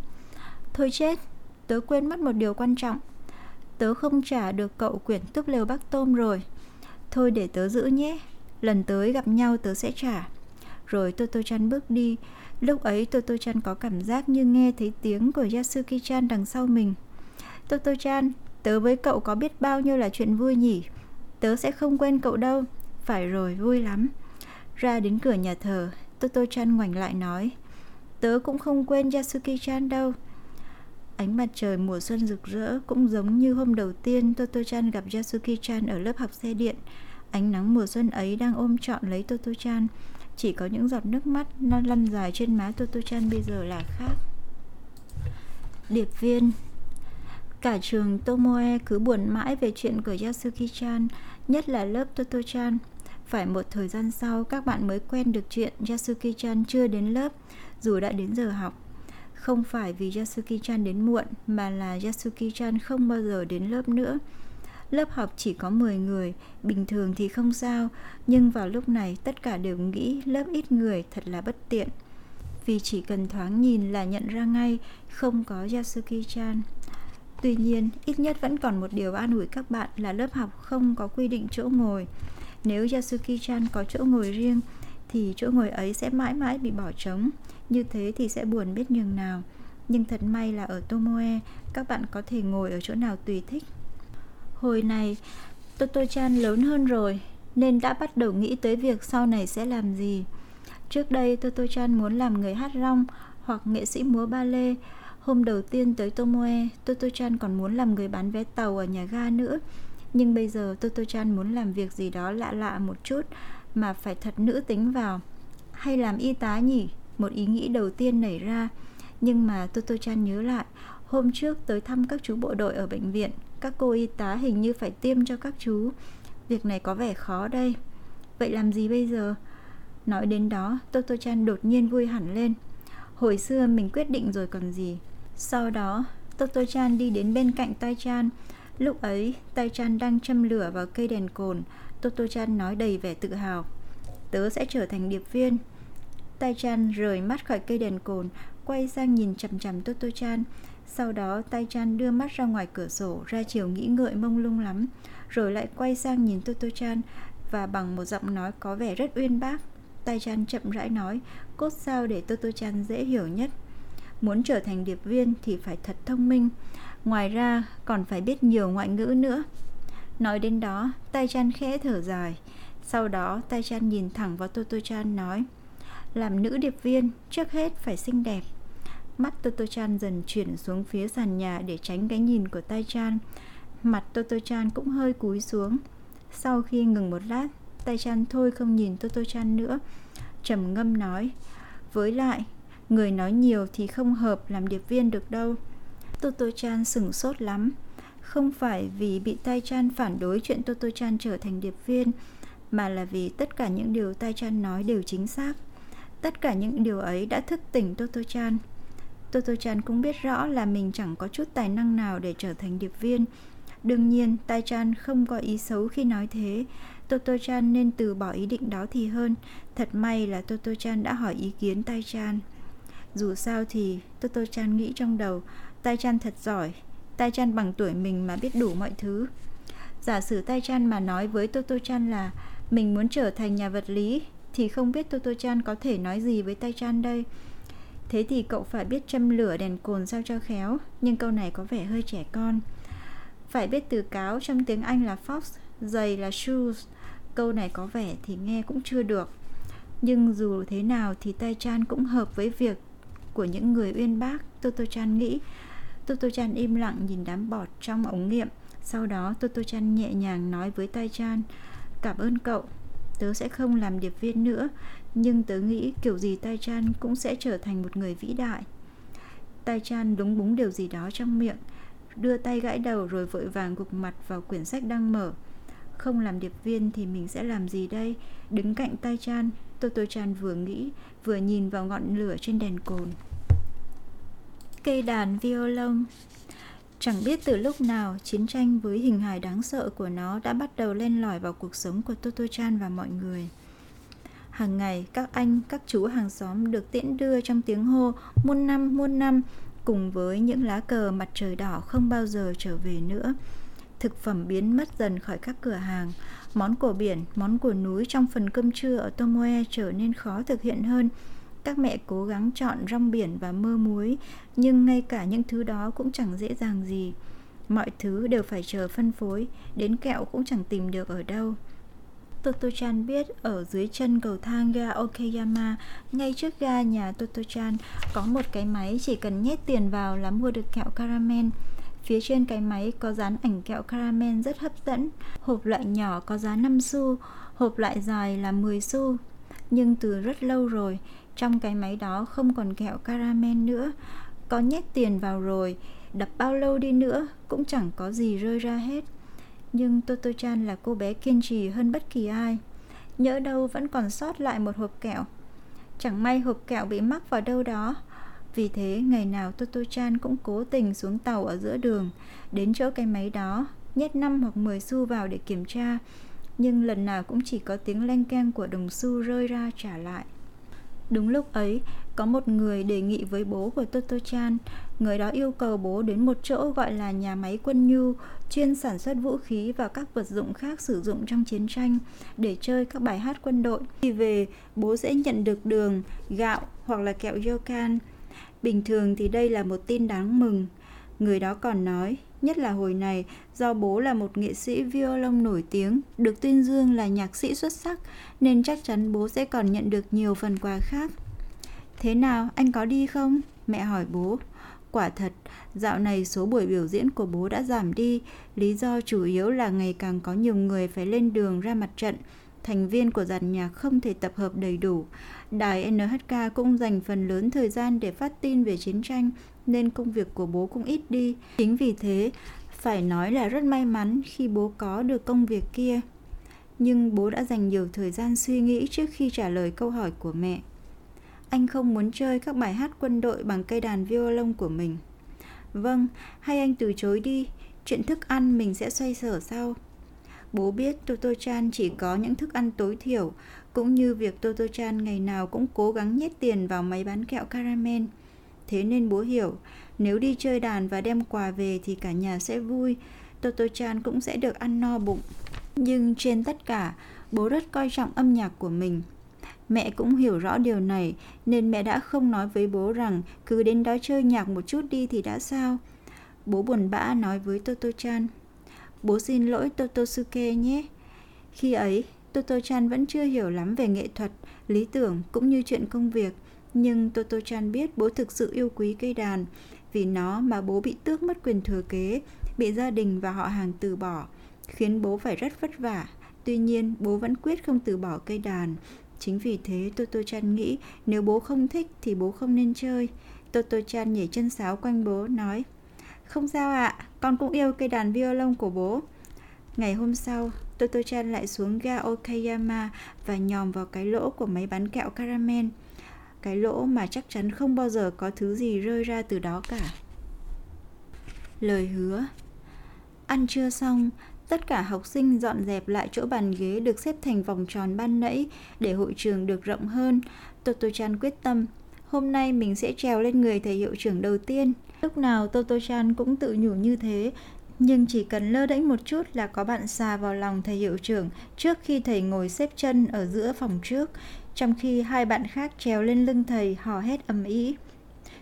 Thôi chết, tớ quên mất một điều quan trọng. Tớ không trả được cậu quyển túp lều bác tôm rồi. Thôi để tớ giữ nhé, lần tới gặp nhau tớ sẽ trả. Rồi Toto-chan bước đi, lúc ấy Toto-chan có cảm giác như nghe thấy tiếng của Yasuki-chan đằng sau mình. Toto-chan, tớ với cậu có biết bao nhiêu là chuyện vui nhỉ? Tớ sẽ không quên cậu đâu. Phải rồi, vui lắm. Ra đến cửa nhà thờ, Toto-chan ngoảnh lại nói Tớ cũng không quên Yasuki-chan đâu Ánh mặt trời mùa xuân rực rỡ cũng giống như hôm đầu tiên Toto-chan gặp Yasuki-chan ở lớp học xe điện. Ánh nắng mùa xuân ấy đang ôm trọn lấy Toto-chan. Chỉ có những giọt nước mắt nó lăn dài trên má Toto-chan bây giờ là khác. Điệp viên Cả trường Tomoe cứ buồn mãi về chuyện của Yasuki-chan, nhất là lớp Toto-chan. Phải một thời gian sau các bạn mới quen được chuyện Yasuki-chan chưa đến lớp dù đã đến giờ học. Không phải vì Yasuki-chan đến muộn mà là Yasuki-chan không bao giờ đến lớp nữa. Lớp học chỉ có 10 người, bình thường thì không sao, nhưng vào lúc này tất cả đều nghĩ lớp ít người thật là bất tiện. Vì chỉ cần thoáng nhìn là nhận ra ngay không có Yasuki-chan. Tuy nhiên, ít nhất vẫn còn một điều an ủi các bạn là lớp học không có quy định chỗ ngồi. Nếu Yasuki-chan có chỗ ngồi riêng, thì chỗ ngồi ấy sẽ mãi mãi bị bỏ trống. Như thế thì sẽ buồn biết nhường nào. Nhưng thật may là ở Tomoe, các bạn có thể ngồi ở chỗ nào tùy thích. Hồi này, Toto-chan lớn hơn rồi, nên đã bắt đầu nghĩ tới việc sau này sẽ làm gì. Trước đây, Toto-chan muốn làm người hát rong hoặc nghệ sĩ múa ba lê. Hôm đầu tiên tới Tomoe, Toto-chan còn muốn làm người bán vé tàu ở nhà ga nữa. Nhưng bây giờ Toto-chan muốn làm việc gì đó lạ lạ một chút mà phải thật nữ tính vào. Hay làm y tá nhỉ? Một ý nghĩ đầu tiên nảy ra. Nhưng mà Toto-chan nhớ lại, hôm trước tới thăm các chú bộ đội ở bệnh viện, các cô y tá hình như phải tiêm cho các chú. Việc này có vẻ khó đây. Vậy làm gì bây giờ? Nói đến đó, Toto-chan đột nhiên vui hẳn lên. Hồi xưa mình quyết định rồi còn gì. Sau đó, Toto-chan đi đến bên cạnh Tai-chan. Lúc ấy, Tai-chan đang châm lửa vào cây đèn cồn. Toto-chan nói đầy vẻ tự hào. Tớ sẽ trở thành điệp viên. Tai-chan rời mắt khỏi cây đèn cồn, quay sang nhìn chằm chằm Toto-chan. Sau đó Tai-chan đưa mắt ra ngoài cửa sổ, ra chiều nghĩ ngợi mông lung lắm. Rồi lại quay sang nhìn Toto-chan và bằng một giọng nói có vẻ rất uyên bác. Tai-chan chậm rãi nói, cốt sao để Toto-chan dễ hiểu nhất. Muốn trở thành điệp viên thì phải thật thông minh. Ngoài ra còn phải biết nhiều ngoại ngữ nữa. Nói đến đó, tay chan khẽ thở dài. Sau đó, tay chan nhìn thẳng vào Toto Chan nói làm nữ điệp viên, trước hết phải xinh đẹp. Mắt Toto Chan dần chuyển xuống phía sàn nhà để tránh cái nhìn của tay chan. Mặt Toto Chan cũng hơi cúi xuống. Sau khi ngừng một lát, tay chan thôi không nhìn Toto Chan nữa. trầm ngâm nói Với lại, người nói nhiều thì không hợp làm điệp viên được đâu. Toto Chan sửng sốt lắm không phải vì bị Tai Chan phản đối chuyện Toto Chan trở thành điệp viên, mà là vì tất cả những điều Tai Chan nói đều chính xác. Tất cả những điều ấy đã thức tỉnh Toto Chan. Toto Chan cũng biết rõ là mình chẳng có chút tài năng nào để trở thành điệp viên. Đương nhiên, Tai Chan không có ý xấu khi nói thế. Toto Chan nên từ bỏ ý định đó thì hơn. Thật may là Toto Chan đã hỏi ý kiến Tai Chan. Dù sao thì Toto Chan nghĩ trong đầu, Tai Chan thật giỏi, Tai Chan bằng tuổi mình mà biết đủ mọi thứ. Giả sử Tai Chan mà nói với Toto Chan là mình muốn trở thành nhà vật lý thì không biết Toto Chan có thể nói gì với Tai Chan đây. Thế thì cậu phải biết châm lửa đèn cồn sao cho khéo, nhưng câu này có vẻ hơi trẻ con. Phải biết từ cáo trong tiếng Anh là fox, giày là shoes. Câu này có vẻ thì nghe cũng chưa được. Nhưng dù thế nào thì Tai Chan cũng hợp với việc của những người uyên bác, Toto Chan nghĩ Toto Chan im lặng nhìn đám bọt trong ống nghiệm Sau đó Toto Chan nhẹ nhàng nói với Tai Chan Cảm ơn cậu Tớ sẽ không làm điệp viên nữa, Nhưng tớ nghĩ kiểu gì Tai Chan cũng sẽ trở thành một người vĩ đại. Tai Chan đúng búng điều gì đó trong miệng, Đưa tay gãi đầu rồi vội vàng gục mặt vào quyển sách đang mở. Không làm điệp viên thì mình sẽ làm gì đây? Đứng cạnh Tai Chan Toto Chan vừa nghĩ, Vừa nhìn vào ngọn lửa trên đèn cồn. Cây đàn violon. Chẳng biết từ lúc nào, chiến tranh với hình hài đáng sợ của nó đã bắt đầu len lỏi vào cuộc sống của Toto-chan và mọi người. Hàng ngày, các anh, các chú hàng xóm được tiễn đưa trong tiếng hô muôn năm, muôn năm, cùng với những lá cờ mặt trời đỏ không bao giờ trở về nữa. Thực phẩm biến mất dần khỏi các cửa hàng, món của biển, món của núi trong phần cơm trưa ở Tomoe trở nên khó thực hiện hơn các mẹ cố gắng chọn rong biển và mơ muối, nhưng ngay cả những thứ đó cũng chẳng dễ dàng gì. Mọi thứ đều phải chờ phân phối, đến kẹo cũng chẳng tìm được ở đâu. Toto-chan biết ở dưới chân cầu thang ga Okayama, ngay trước ga nhà Toto-chan, có một cái máy chỉ cần nhét tiền vào là mua được kẹo caramel. Phía trên cái máy có dán ảnh kẹo caramel rất hấp dẫn. Hộp loại nhỏ có giá 5 xu, hộp loại dài là 10 xu. Nhưng từ rất lâu rồi, trong cái máy đó không còn kẹo caramel nữa. Có nhét tiền vào rồi, Đập bao lâu đi nữa Cũng chẳng có gì rơi ra hết. Nhưng Toto Chan là cô bé kiên trì hơn bất kỳ ai. Nhỡ đâu vẫn còn sót lại một hộp kẹo. Chẳng may hộp kẹo bị mắc vào đâu đó. Vì thế, ngày nào Toto Chan cũng cố tình xuống tàu ở giữa đường, Đến chỗ cái máy đó, Nhét 5 hoặc 10 xu vào để kiểm tra. Nhưng lần nào cũng chỉ có tiếng leng keng của đồng xu rơi ra trả lại. Đúng lúc ấy, có một người đề nghị với bố của Toto Chan. Người đó yêu cầu bố đến một chỗ gọi là nhà máy quân nhu, chuyên sản xuất vũ khí và các vật dụng khác sử dụng trong chiến tranh để chơi các bài hát quân đội. Khi về, bố sẽ nhận được đường, gạo hoặc là kẹo yokan. Bình thường thì đây là một tin đáng mừng. Người đó còn nói, nhất là hồi này do bố là một nghệ sĩ violon nổi tiếng, được tuyên dương là nhạc sĩ xuất sắc nên chắc chắn bố sẽ còn nhận được nhiều phần quà khác. Thế nào, anh có đi không? Mẹ hỏi bố. Quả thật, dạo này số buổi biểu diễn của bố đã giảm đi, lý do chủ yếu là ngày càng có nhiều người phải lên đường ra mặt trận, thành viên của dàn nhạc không thể tập hợp đầy đủ. Đài NHK cũng dành phần lớn thời gian để phát tin về chiến tranh, nên công việc của bố cũng ít đi. Chính vì thế, phải nói là rất may mắn khi bố có được công việc kia. Nhưng bố đã dành nhiều thời gian suy nghĩ trước khi trả lời câu hỏi của mẹ. Anh không muốn chơi các bài hát quân đội bằng cây đàn violon của mình. Vâng, hay anh từ chối đi, chuyện thức ăn mình sẽ xoay sở sau. Bố biết Toto Chan chỉ có những thức ăn tối thiểu, cũng như việc Toto Chan ngày nào cũng cố gắng nhét tiền vào máy bán kẹo caramel. Thế nên bố hiểu, nếu đi chơi đàn và đem quà về thì cả nhà sẽ vui, Toto Chan cũng sẽ được ăn no bụng. Nhưng trên tất cả, bố rất coi trọng âm nhạc của mình. Mẹ cũng hiểu rõ điều này nên mẹ đã không nói với bố rằng cứ đến đó chơi nhạc một chút đi thì đã sao. Bố buồn bã nói với Toto Chan. Bố xin lỗi Totosuke nhé. Khi ấy, Toto Chan vẫn chưa hiểu lắm về nghệ thuật, lý tưởng cũng như chuyện công việc. Nhưng Toto Chan biết bố thực sự yêu quý cây đàn. Vì nó mà bố bị tước mất quyền thừa kế, bị gia đình và họ hàng từ bỏ, khiến bố phải rất vất vả. Tuy nhiên, bố vẫn quyết không từ bỏ cây đàn. Chính vì thế Toto Chan nghĩ nếu bố không thích thì bố không nên chơi. Toto Chan nhảy chân sáo quanh bố nói Không sao ạ, à, con cũng yêu cây đàn violon của bố. Ngày hôm sau, Toto Chan lại xuống ga Okayama và nhòm vào cái lỗ của máy bán kẹo caramel. Cái lỗ mà chắc chắn không bao giờ có thứ gì rơi ra từ đó cả. Lời hứa Ăn trưa xong, tất cả học sinh dọn dẹp lại chỗ bàn ghế được xếp thành vòng tròn ban nãy để hội trường được rộng hơn. Toto Chan quyết tâm, hôm nay mình sẽ trèo lên người thầy hiệu trưởng đầu tiên. Lúc nào Toto Chan cũng tự nhủ như thế, nhưng chỉ cần lơ đễnh một chút là có bạn xà vào lòng thầy hiệu trưởng trước khi thầy ngồi xếp chân ở giữa phòng trước, trong khi hai bạn khác trèo lên lưng thầy hò hét ầm ĩ.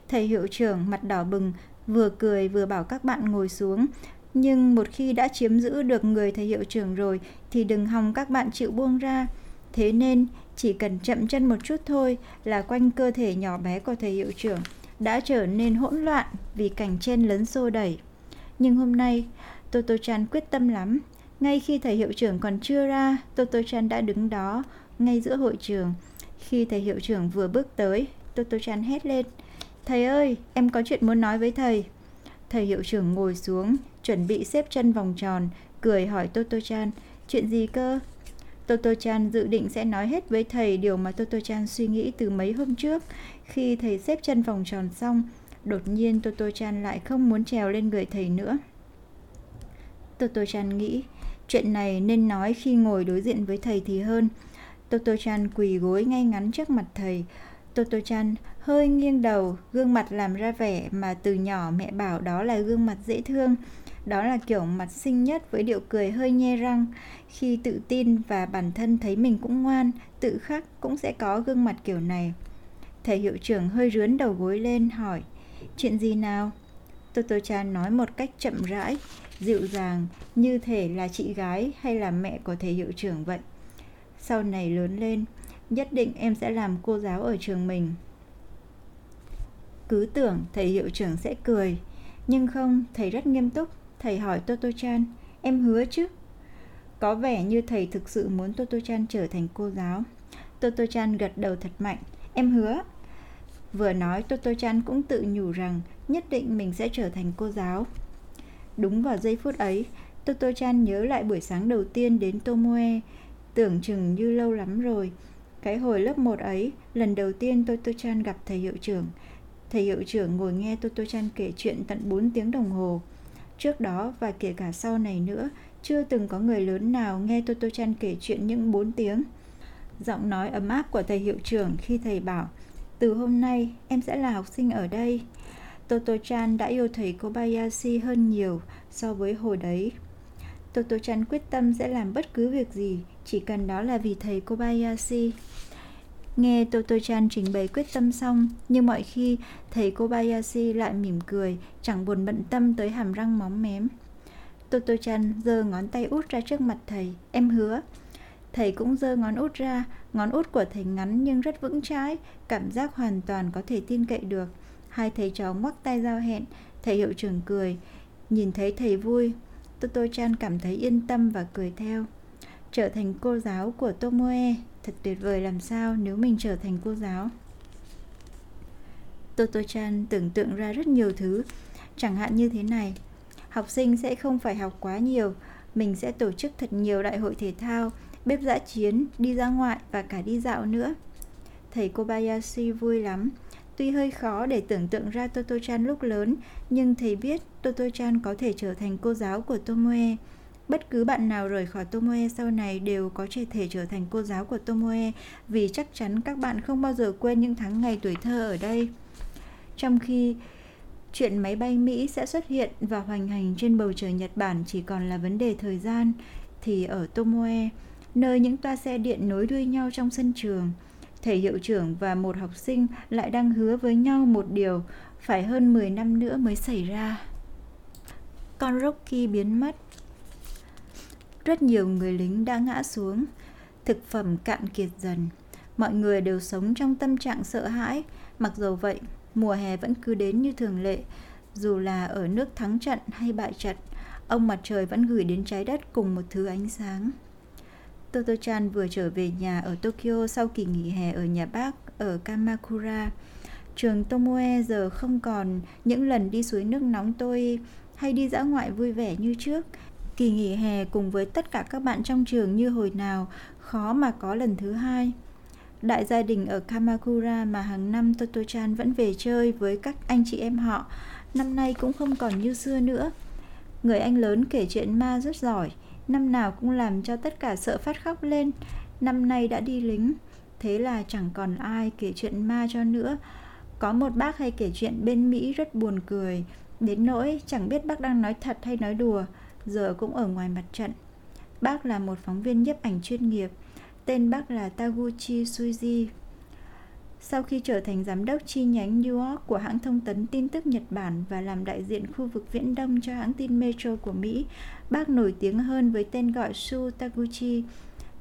Thầy hiệu trưởng mặt đỏ bừng, vừa cười vừa bảo các bạn ngồi xuống, nhưng một khi đã chiếm giữ được người thầy hiệu trưởng rồi thì đừng hòng các bạn chịu buông ra. Thế nên chỉ cần chậm chân một chút thôi là quanh cơ thể nhỏ bé của thầy hiệu trưởng đã trở nên hỗn loạn vì cảnh trên lấn xô đẩy. Nhưng hôm nay, Toto Chan quyết tâm lắm. Ngay khi thầy hiệu trưởng còn chưa ra, Toto Chan đã đứng đó, ngay giữa hội trường. Khi thầy hiệu trưởng vừa bước tới, Toto Chan hét lên. Thầy ơi, em có chuyện muốn nói với thầy. Thầy hiệu trưởng ngồi xuống, chuẩn bị xếp chân vòng tròn, cười hỏi Toto Chan, chuyện gì cơ? Toto Chan dự định sẽ nói hết với thầy điều mà Toto Chan suy nghĩ từ mấy hôm trước. Khi thầy xếp chân vòng tròn xong, đột nhiên Toto Chan lại không muốn trèo lên người thầy nữa. Toto Chan nghĩ, chuyện này nên nói khi ngồi đối diện với thầy thì hơn. Toto Chan quỳ gối ngay ngắn trước mặt thầy. Toto Chan hơi nghiêng đầu, gương mặt làm ra vẻ mà từ nhỏ mẹ bảo đó là gương mặt dễ thương. Đó là kiểu mặt xinh nhất với điệu cười hơi nhe răng. Khi tự tin và bản thân thấy mình cũng ngoan, tự khắc cũng sẽ có gương mặt kiểu này. Thầy hiệu trưởng hơi rướn đầu gối lên hỏi, chuyện gì nào? Toto Chan nói một cách chậm rãi, dịu dàng, như thể là chị gái hay là mẹ của thầy hiệu trưởng vậy. Sau này lớn lên, nhất định em sẽ làm cô giáo ở trường mình. Cứ tưởng thầy hiệu trưởng sẽ cười, nhưng không, thầy rất nghiêm túc. Thầy hỏi Toto Chan, em hứa chứ? Có vẻ như thầy thực sự muốn Toto Chan trở thành cô giáo. Toto Chan gật đầu thật mạnh, em hứa. Vừa nói Toto Chan cũng tự nhủ rằng nhất định mình sẽ trở thành cô giáo. Đúng vào giây phút ấy, Toto Chan nhớ lại buổi sáng đầu tiên đến Tomoe, tưởng chừng như lâu lắm rồi. Cái hồi lớp 1 ấy, lần đầu tiên Toto Chan gặp thầy hiệu trưởng. Thầy hiệu trưởng ngồi nghe Toto Chan kể chuyện tận 4 tiếng đồng hồ. Trước đó và kể cả sau này nữa, chưa từng có người lớn nào nghe Toto Chan kể chuyện những 4 tiếng. Giọng nói ấm áp của thầy hiệu trưởng khi thầy bảo Từ hôm nay em sẽ là học sinh ở đây Toto-chan đã yêu thầy Kobayashi hơn nhiều so với hồi đấy Toto-chan quyết tâm sẽ làm bất cứ việc gì chỉ cần đó là vì thầy Kobayashi Nghe Toto-chan trình bày quyết tâm xong, nhưng mọi khi thầy Kobayashi lại mỉm cười, chẳng buồn bận tâm tới hàm răng móng mém. Toto-chan giơ ngón tay út ra trước mặt thầy, em hứa. Thầy cũng giơ ngón út ra, ngón út của thầy ngắn nhưng rất vững chãi, cảm giác hoàn toàn có thể tin cậy được. Hai thầy trò ngoắc tay giao hẹn, thầy hiệu trưởng cười, nhìn thấy thầy vui. Toto-chan cảm thấy yên tâm và cười theo. Trở thành cô giáo của Tomoe, thật tuyệt vời làm sao nếu mình trở thành cô giáo. Toto-chan tưởng tượng ra rất nhiều thứ, chẳng hạn như thế này. Học sinh sẽ không phải học quá nhiều, mình sẽ tổ chức thật nhiều đại hội thể thao, bếp dã chiến, đi ra ngoại và cả đi dạo nữa. Thầy Kobayashi vui lắm. Tuy hơi khó để tưởng tượng ra Toto-chan lúc lớn, nhưng thầy biết Toto-chan có thể trở thành cô giáo của Tomoe. Bất cứ bạn nào rời khỏi Tomoe sau này đều có thể trở thành cô giáo của Tomoe vì chắc chắn các bạn không bao giờ quên những tháng ngày tuổi thơ ở đây. Trong khi chuyện máy bay Mỹ sẽ xuất hiện và hoành hành trên bầu trời Nhật Bản chỉ còn là vấn đề thời gian, thì ở Tomoe, nơi những toa xe điện nối đuôi nhau trong sân trường, thầy hiệu trưởng và một học sinh lại đang hứa với nhau một điều phải hơn 10 năm nữa mới xảy ra. Con Rocky biến mất rất nhiều người lính đã ngã xuống, thực phẩm cạn kiệt dần. Mọi người đều sống trong tâm trạng sợ hãi, mặc dù vậy, mùa hè vẫn cứ đến như thường lệ, dù là ở nước thắng trận hay bại trận, ông mặt trời vẫn gửi đến trái đất cùng một thứ ánh sáng. Toto-chan vừa trở về nhà ở Tokyo sau kỳ nghỉ hè ở nhà bác ở Kamakura. Trường Tomoe giờ không còn những lần đi suối nước nóng tôi hay đi dã ngoại vui vẻ như trước, Kỳ nghỉ hè cùng với tất cả các bạn trong trường như hồi nào, khó mà có lần thứ hai. Đại gia đình ở Kamakura mà hàng năm Toto-chan vẫn về chơi với các anh chị em họ, năm nay cũng không còn như xưa nữa. Người anh lớn kể chuyện ma rất giỏi, năm nào cũng làm cho tất cả sợ phát khóc lên. Năm nay đã đi lính, thế là chẳng còn ai kể chuyện ma cho nữa. Có một bác hay kể chuyện bên Mỹ rất buồn cười, đến nỗi chẳng biết bác đang nói thật hay nói đùa giờ cũng ở ngoài mặt trận. Bác là một phóng viên nhiếp ảnh chuyên nghiệp, tên bác là Taguchi Suji. Sau khi trở thành giám đốc chi nhánh New York của hãng thông tấn tin tức Nhật Bản và làm đại diện khu vực Viễn Đông cho hãng tin Metro của Mỹ, bác nổi tiếng hơn với tên gọi Su Taguchi.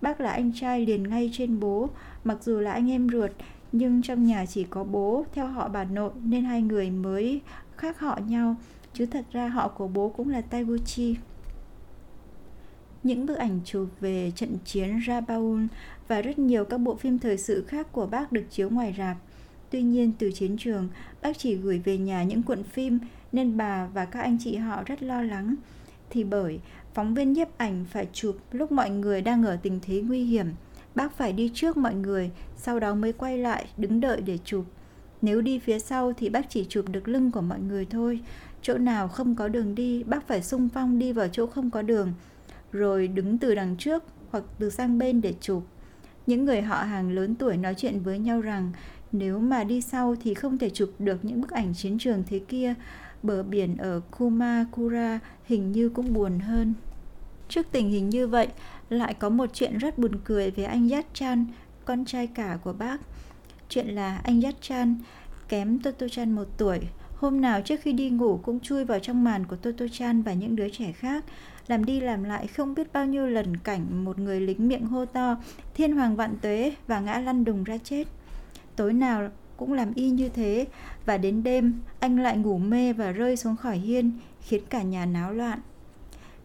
Bác là anh trai liền ngay trên bố, mặc dù là anh em ruột, nhưng trong nhà chỉ có bố theo họ bà nội nên hai người mới khác họ nhau, chứ thật ra họ của bố cũng là Taiguchi. Những bức ảnh chụp về trận chiến Rabaul và rất nhiều các bộ phim thời sự khác của bác được chiếu ngoài rạp. Tuy nhiên từ chiến trường, bác chỉ gửi về nhà những cuộn phim nên bà và các anh chị họ rất lo lắng. Thì bởi phóng viên nhiếp ảnh phải chụp lúc mọi người đang ở tình thế nguy hiểm. Bác phải đi trước mọi người, sau đó mới quay lại đứng đợi để chụp. Nếu đi phía sau thì bác chỉ chụp được lưng của mọi người thôi. Chỗ nào không có đường đi, bác phải sung phong đi vào chỗ không có đường rồi đứng từ đằng trước hoặc từ sang bên để chụp. Những người họ hàng lớn tuổi nói chuyện với nhau rằng nếu mà đi sau thì không thể chụp được những bức ảnh chiến trường thế kia, bờ biển ở Kumakura hình như cũng buồn hơn. Trước tình hình như vậy, lại có một chuyện rất buồn cười về anh Yat Chan, con trai cả của bác. Chuyện là anh Yat Chan kém Toto Chan một tuổi, hôm nào trước khi đi ngủ cũng chui vào trong màn của Toto Chan và những đứa trẻ khác, làm đi làm lại không biết bao nhiêu lần cảnh một người lính miệng hô to thiên hoàng vạn tuế và ngã lăn đùng ra chết. Tối nào cũng làm y như thế và đến đêm anh lại ngủ mê và rơi xuống khỏi hiên khiến cả nhà náo loạn.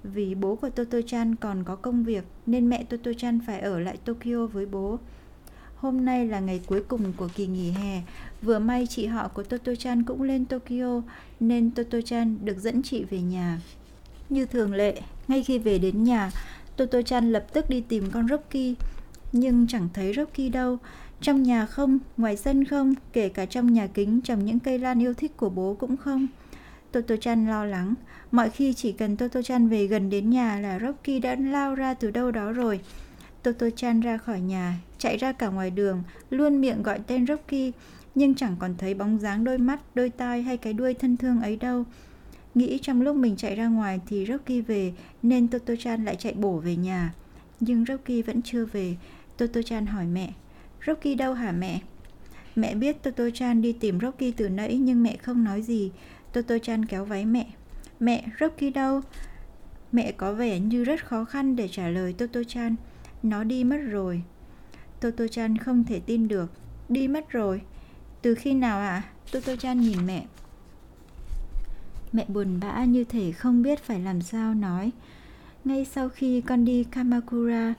Vì bố của Toto Chan còn có công việc nên mẹ Toto Chan phải ở lại Tokyo với bố. Hôm nay là ngày cuối cùng của kỳ nghỉ hè, vừa may chị họ của Toto Chan cũng lên Tokyo nên Toto Chan được dẫn chị về nhà. Như thường lệ, ngay khi về đến nhà, Toto Chan lập tức đi tìm con Rocky, nhưng chẳng thấy Rocky đâu. Trong nhà không, ngoài sân không, kể cả trong nhà kính trồng những cây lan yêu thích của bố cũng không. Toto Chan lo lắng, mọi khi chỉ cần Toto Chan về gần đến nhà là Rocky đã lao ra từ đâu đó rồi. Toto Chan ra khỏi nhà, chạy ra cả ngoài đường, luôn miệng gọi tên Rocky, nhưng chẳng còn thấy bóng dáng đôi mắt, đôi tai hay cái đuôi thân thương ấy đâu. Nghĩ trong lúc mình chạy ra ngoài thì Rocky về nên Toto-chan lại chạy bổ về nhà. Nhưng Rocky vẫn chưa về. Toto-chan hỏi mẹ, Rocky đâu hả mẹ? Mẹ biết Toto-chan đi tìm Rocky từ nãy nhưng mẹ không nói gì. Toto-chan kéo váy mẹ. Mẹ, Rocky đâu? Mẹ có vẻ như rất khó khăn để trả lời Toto-chan. Nó đi mất rồi. Toto-chan không thể tin được. Đi mất rồi. Từ khi nào ạ? À? Toto-chan nhìn mẹ. Mẹ buồn bã như thể không biết phải làm sao nói. Ngay sau khi con đi Kamakura,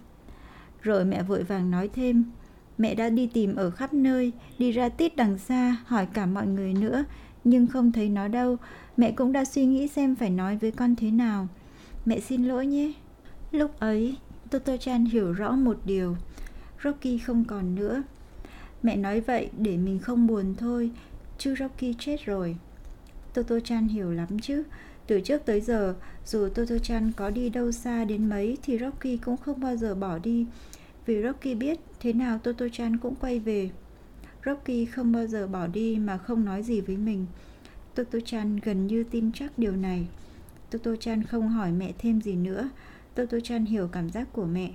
rồi mẹ vội vàng nói thêm, mẹ đã đi tìm ở khắp nơi, đi ra tít đằng xa, hỏi cả mọi người nữa, nhưng không thấy nó đâu. Mẹ cũng đã suy nghĩ xem phải nói với con thế nào. Mẹ xin lỗi nhé. Lúc ấy, Toto-chan hiểu rõ một điều. Rocky không còn nữa. Mẹ nói vậy để mình không buồn thôi, chứ Rocky chết rồi. Toto-chan hiểu lắm chứ. Từ trước tới giờ, dù Toto-chan có đi đâu xa đến mấy thì Rocky cũng không bao giờ bỏ đi. Vì Rocky biết thế nào Toto-chan cũng quay về. Rocky không bao giờ bỏ đi mà không nói gì với mình. Toto-chan gần như tin chắc điều này. Toto-chan không hỏi mẹ thêm gì nữa. Toto-chan hiểu cảm giác của mẹ.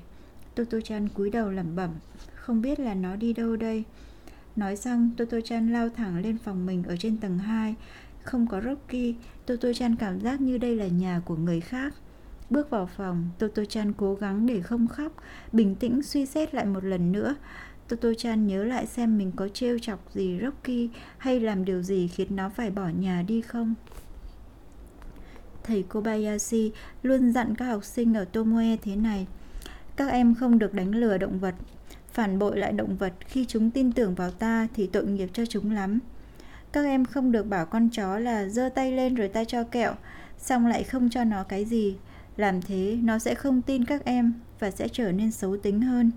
Toto-chan cúi đầu lẩm bẩm, không biết là nó đi đâu đây. Nói xong, Toto-chan lao thẳng lên phòng mình ở trên tầng 2. Không có Rocky, Toto-chan cảm giác như đây là nhà của người khác. Bước vào phòng, Toto-chan cố gắng để không khóc, bình tĩnh suy xét lại một lần nữa. Toto-chan nhớ lại xem mình có trêu chọc gì Rocky hay làm điều gì khiến nó phải bỏ nhà đi không. Thầy Kobayashi luôn dặn các học sinh ở Tomoe thế này. Các em không được đánh lừa động vật, phản bội lại động vật khi chúng tin tưởng vào ta thì tội nghiệp cho chúng lắm. Các em không được bảo con chó là giơ tay lên rồi ta cho kẹo, xong lại không cho nó cái gì. Làm thế nó sẽ không tin các em và sẽ trở nên xấu tính hơn.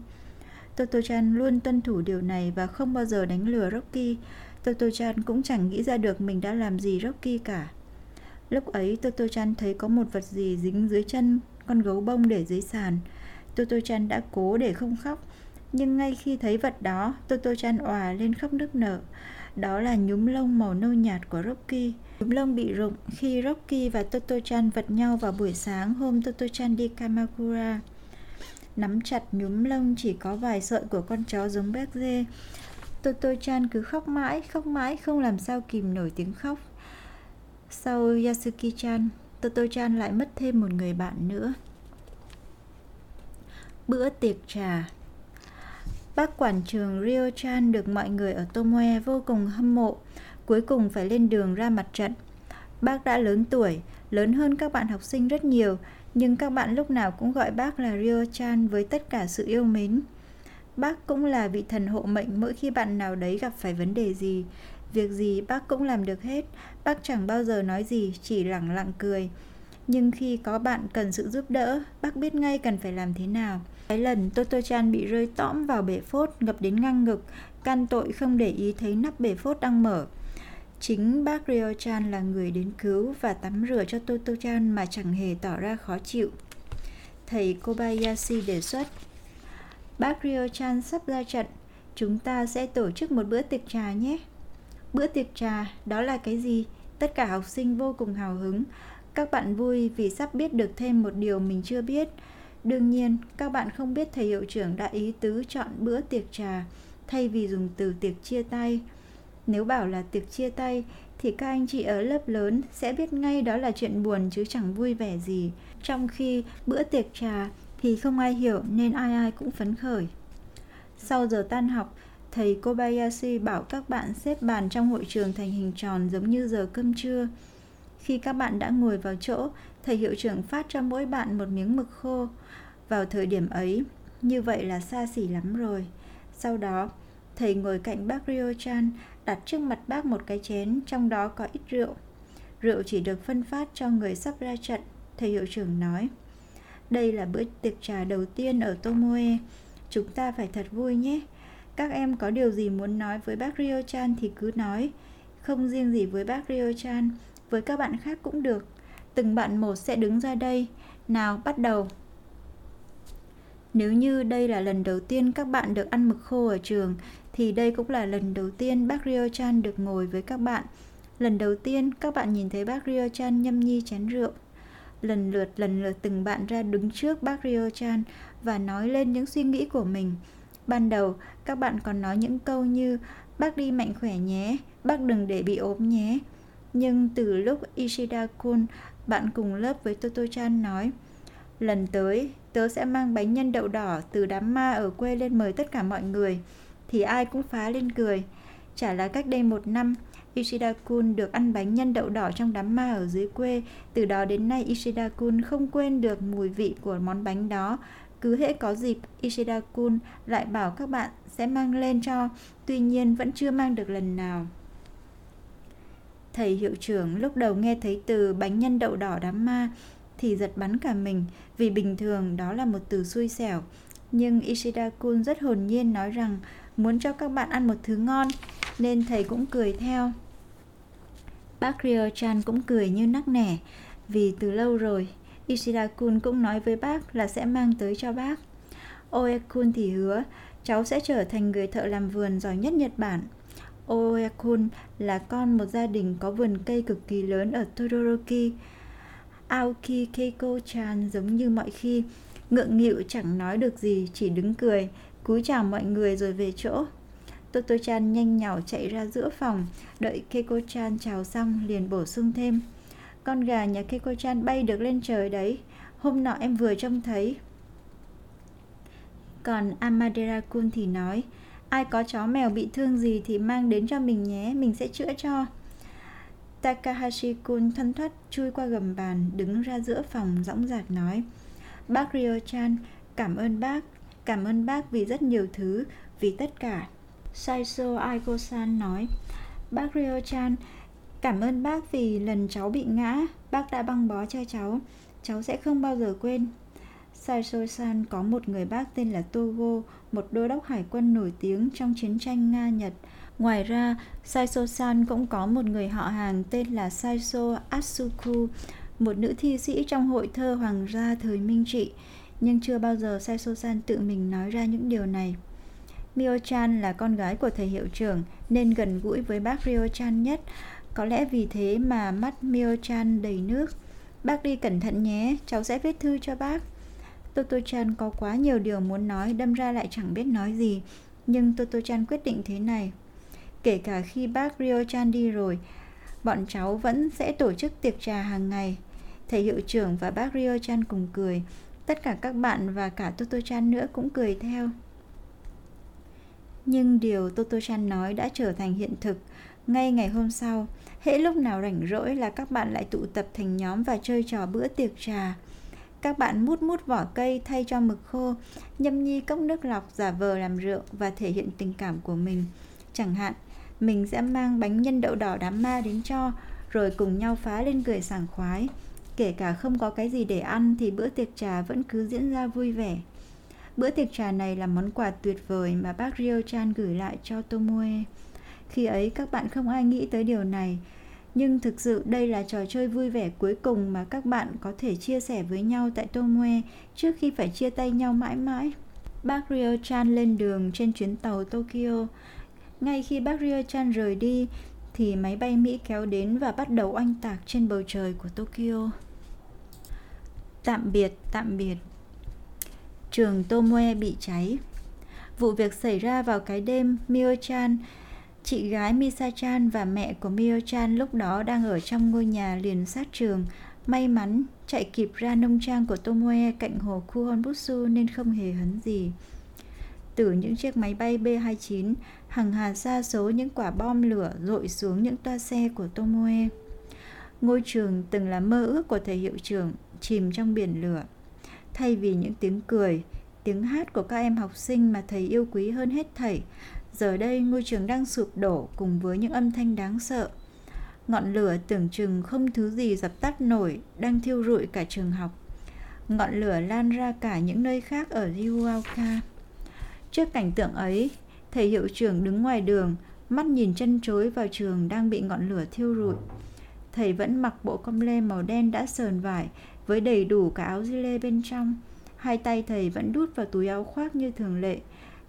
Toto-chan luôn tuân thủ điều này và không bao giờ đánh lừa Rocky. Toto-chan cũng chẳng nghĩ ra được mình đã làm gì Rocky cả. Lúc ấy Toto-chan thấy có một vật gì dính dưới chân con gấu bông để dưới sàn. Toto-chan đã cố để không khóc, nhưng ngay khi thấy vật đó, Toto-chan òa lên khóc nức nở. Đó là nhúm lông màu nâu nhạt của Rocky. Nhúm lông bị rụng khi Rocky và Toto-chan vật nhau vào buổi sáng hôm Toto-chan đi Kamakura. Nắm chặt nhúm lông chỉ có vài sợi của con chó giống béc dê. Toto-chan cứ khóc mãi, khóc mãi, không làm sao kìm nổi tiếng khóc. Sau Yasuki-chan, Toto-chan lại mất thêm một người bạn nữa. Bữa tiệc trà Bác quản trường Rio Chan được mọi người ở Tomoe vô cùng hâm mộ, cuối cùng phải lên đường ra mặt trận. Bác đã lớn tuổi, lớn hơn các bạn học sinh rất nhiều, nhưng các bạn lúc nào cũng gọi bác là Rio Chan với tất cả sự yêu mến. Bác cũng là vị thần hộ mệnh mỗi khi bạn nào đấy gặp phải vấn đề gì. Việc gì bác cũng làm được hết, bác chẳng bao giờ nói gì, chỉ lẳng lặng cười. Nhưng khi có bạn cần sự giúp đỡ, bác biết ngay cần phải làm thế nào. Cái lần Toto Chan bị rơi tõm vào bể phốt ngập đến ngang ngực, can tội không để ý thấy nắp bể phốt đang mở. Chính bác Rio Chan là người đến cứu và tắm rửa cho Toto Chan mà chẳng hề tỏ ra khó chịu. Thầy Kobayashi đề xuất Bác Rio Chan sắp ra trận, chúng ta sẽ tổ chức một bữa tiệc trà nhé. Bữa tiệc trà, đó là cái gì? Tất cả học sinh vô cùng hào hứng. Các bạn vui vì sắp biết được thêm một điều mình chưa biết – Đương nhiên, các bạn không biết thầy hiệu trưởng đã ý tứ chọn bữa tiệc trà thay vì dùng từ tiệc chia tay. Nếu bảo là tiệc chia tay thì các anh chị ở lớp lớn sẽ biết ngay đó là chuyện buồn chứ chẳng vui vẻ gì. Trong khi bữa tiệc trà thì không ai hiểu nên ai ai cũng phấn khởi. Sau giờ tan học, thầy Kobayashi bảo các bạn xếp bàn trong hội trường thành hình tròn giống như giờ cơm trưa. Khi các bạn đã ngồi vào chỗ, thầy hiệu trưởng phát cho mỗi bạn một miếng mực khô. Vào thời điểm ấy, như vậy là xa xỉ lắm rồi. Sau đó, thầy ngồi cạnh bác Rio Chan, đặt trước mặt bác một cái chén, trong đó có ít rượu. Rượu chỉ được phân phát cho người sắp ra trận, thầy hiệu trưởng nói. Đây là bữa tiệc trà đầu tiên ở Tomoe. Chúng ta phải thật vui nhé. Các em có điều gì muốn nói với bác Rio Chan thì cứ nói. Không riêng gì với bác Rio Chan, với các bạn khác cũng được. Từng bạn một sẽ đứng ra đây. Nào, bắt đầu. Nếu như đây là lần đầu tiên các bạn được ăn mực khô ở trường, thì đây cũng là lần đầu tiên bác Rio Chan được ngồi với các bạn. Lần đầu tiên các bạn nhìn thấy bác Rio Chan nhâm nhi chén rượu. Lần lượt lần lượt từng bạn ra đứng trước bác Rio Chan và nói lên những suy nghĩ của mình. Ban đầu, các bạn còn nói những câu như Bác đi mạnh khỏe nhé, bác đừng để bị ốm nhé. Nhưng từ lúc Ishida-kun, bạn cùng lớp với Toto-chan nói Lần tới, tớ sẽ mang bánh nhân đậu đỏ từ đám ma ở quê lên mời tất cả mọi người. Thì ai cũng phá lên cười. Chả là cách đây một năm, Ishida-kun được ăn bánh nhân đậu đỏ trong đám ma ở dưới quê. Từ đó đến nay Ishida-kun không quên được mùi vị của món bánh đó. Cứ hễ có dịp, Ishida-kun lại bảo các bạn sẽ mang lên cho, tuy nhiên vẫn chưa mang được lần nào. Thầy hiệu trưởng lúc đầu nghe thấy từ bánh nhân đậu đỏ đám ma thì giật bắn cả mình, vì bình thường đó là một từ xui xẻo. Nhưng Ishida Kun rất hồn nhiên nói rằng muốn cho các bạn ăn một thứ ngon, nên thầy cũng cười theo. Bác Ryo-chan cũng cười như nắc nẻ, vì từ lâu rồi Ishida Kun cũng nói với bác là sẽ mang tới cho bác. Oe-kun thì hứa, cháu sẽ trở thành người thợ làm vườn giỏi nhất Nhật Bản. Oe-kun là con một gia đình có vườn cây cực kỳ lớn ở Todoroki. Aoki Keiko-chan giống như mọi khi, ngượng nghịu chẳng nói được gì, chỉ đứng cười, cúi chào mọi người rồi về chỗ. Toto-chan nhanh nhảu chạy ra giữa phòng, đợi Keiko-chan chào xong liền bổ sung thêm. Con gà nhà Keiko-chan bay được lên trời đấy, hôm nọ em vừa trông thấy. Còn Amadera-kun thì nói, ai có chó mèo bị thương gì thì mang đến cho mình nhé, mình sẽ chữa cho. Takahashi-kun thân thoát chui qua gầm bàn, đứng ra giữa phòng dõng dạc nói, Bác Ryo-chan, cảm ơn bác, cảm ơn bác vì rất nhiều thứ, vì tất cả. Saiso Aiko-san nói, Bác Ryo-chan, cảm ơn bác vì lần cháu bị ngã, bác đã băng bó cho cháu, cháu sẽ không bao giờ quên. Saiso-san có một người bác tên là Togo, một đô đốc hải quân nổi tiếng trong chiến tranh Nga-Nhật. Ngoài ra, Saiso-san cũng có một người họ hàng tên là Saiso Atsuku, một nữ thi sĩ trong hội thơ hoàng gia thời Minh Trị, nhưng chưa bao giờ Saiso-san tự mình nói ra những điều này. Mio-chan là con gái của thầy hiệu trưởng nên gần gũi với bác Rio-chan nhất, có lẽ vì thế mà mắt Mio-chan đầy nước. Bác đi cẩn thận nhé, cháu sẽ viết thư cho bác. Toto-chan có quá nhiều điều muốn nói đâm ra lại chẳng biết nói gì, nhưng Toto-chan quyết định thế này. Kể cả khi bác Rio-chan đi rồi, bọn cháu vẫn sẽ tổ chức tiệc trà hàng ngày. Thầy hiệu trưởng và bác Rio-chan cùng cười. Tất cả các bạn và cả Toto-chan nữa cũng cười theo. Nhưng điều Toto-chan nói đã trở thành hiện thực. Ngay ngày hôm sau, hễ lúc nào rảnh rỗi là các bạn lại tụ tập thành nhóm và chơi trò bữa tiệc trà. Các bạn mút mút vỏ cây thay cho mực khô, nhâm nhi cốc nước lọc giả vờ làm rượu và thể hiện tình cảm của mình. Chẳng hạn, mình sẽ mang bánh nhân đậu đỏ đám ma đến cho, rồi cùng nhau phá lên cười sảng khoái. Kể cả không có cái gì để ăn thì bữa tiệc trà vẫn cứ diễn ra vui vẻ. Bữa tiệc trà này là món quà tuyệt vời mà bác Rio Chan gửi lại cho Tomoe. Khi ấy các bạn không ai nghĩ tới điều này, nhưng thực sự đây là trò chơi vui vẻ cuối cùng mà các bạn có thể chia sẻ với nhau tại Tomoe trước khi phải chia tay nhau mãi mãi. Bác Rio Chan lên đường trên chuyến tàu Tokyo. Ngay khi bác Rio Chan rời đi, thì máy bay Mỹ kéo đến và bắt đầu oanh tạc trên bầu trời của Tokyo. Tạm biệt, tạm biệt. Trường Tomoe bị cháy. Vụ việc xảy ra vào cái đêm Mio-chan Chị gái Misa-chan và mẹ của Mio-chan lúc đó đang ở trong ngôi nhà liền sát trường. May mắn chạy kịp ra nông trang của Tomoe cạnh hồ Kuhonbutsu nên không hề hấn gì. Từ những chiếc máy bay B-29, hàng hà xa số những quả bom lửa rội xuống những toa xe của Tomoe. Ngôi trường từng là mơ ước của thầy hiệu trưởng, chìm trong biển lửa. Thay vì những tiếng cười, tiếng hát của các em học sinh mà thầy yêu quý hơn hết thảy Giờ đây ngôi trường đang sụp đổ cùng với những âm thanh đáng sợ. Ngọn lửa tưởng chừng không thứ gì dập tắt nổi đang thiêu rụi cả trường học. Ngọn lửa lan ra cả những nơi khác ở Ryuoka. Trước cảnh tượng ấy, thầy hiệu trưởng đứng ngoài đường, mắt nhìn chân chối vào trường đang bị ngọn lửa thiêu rụi. Thầy vẫn mặc bộ com lê màu đen đã sờn vải với đầy đủ cả áo lê bên trong. Hai tay thầy vẫn đút vào túi áo khoác như thường lệ,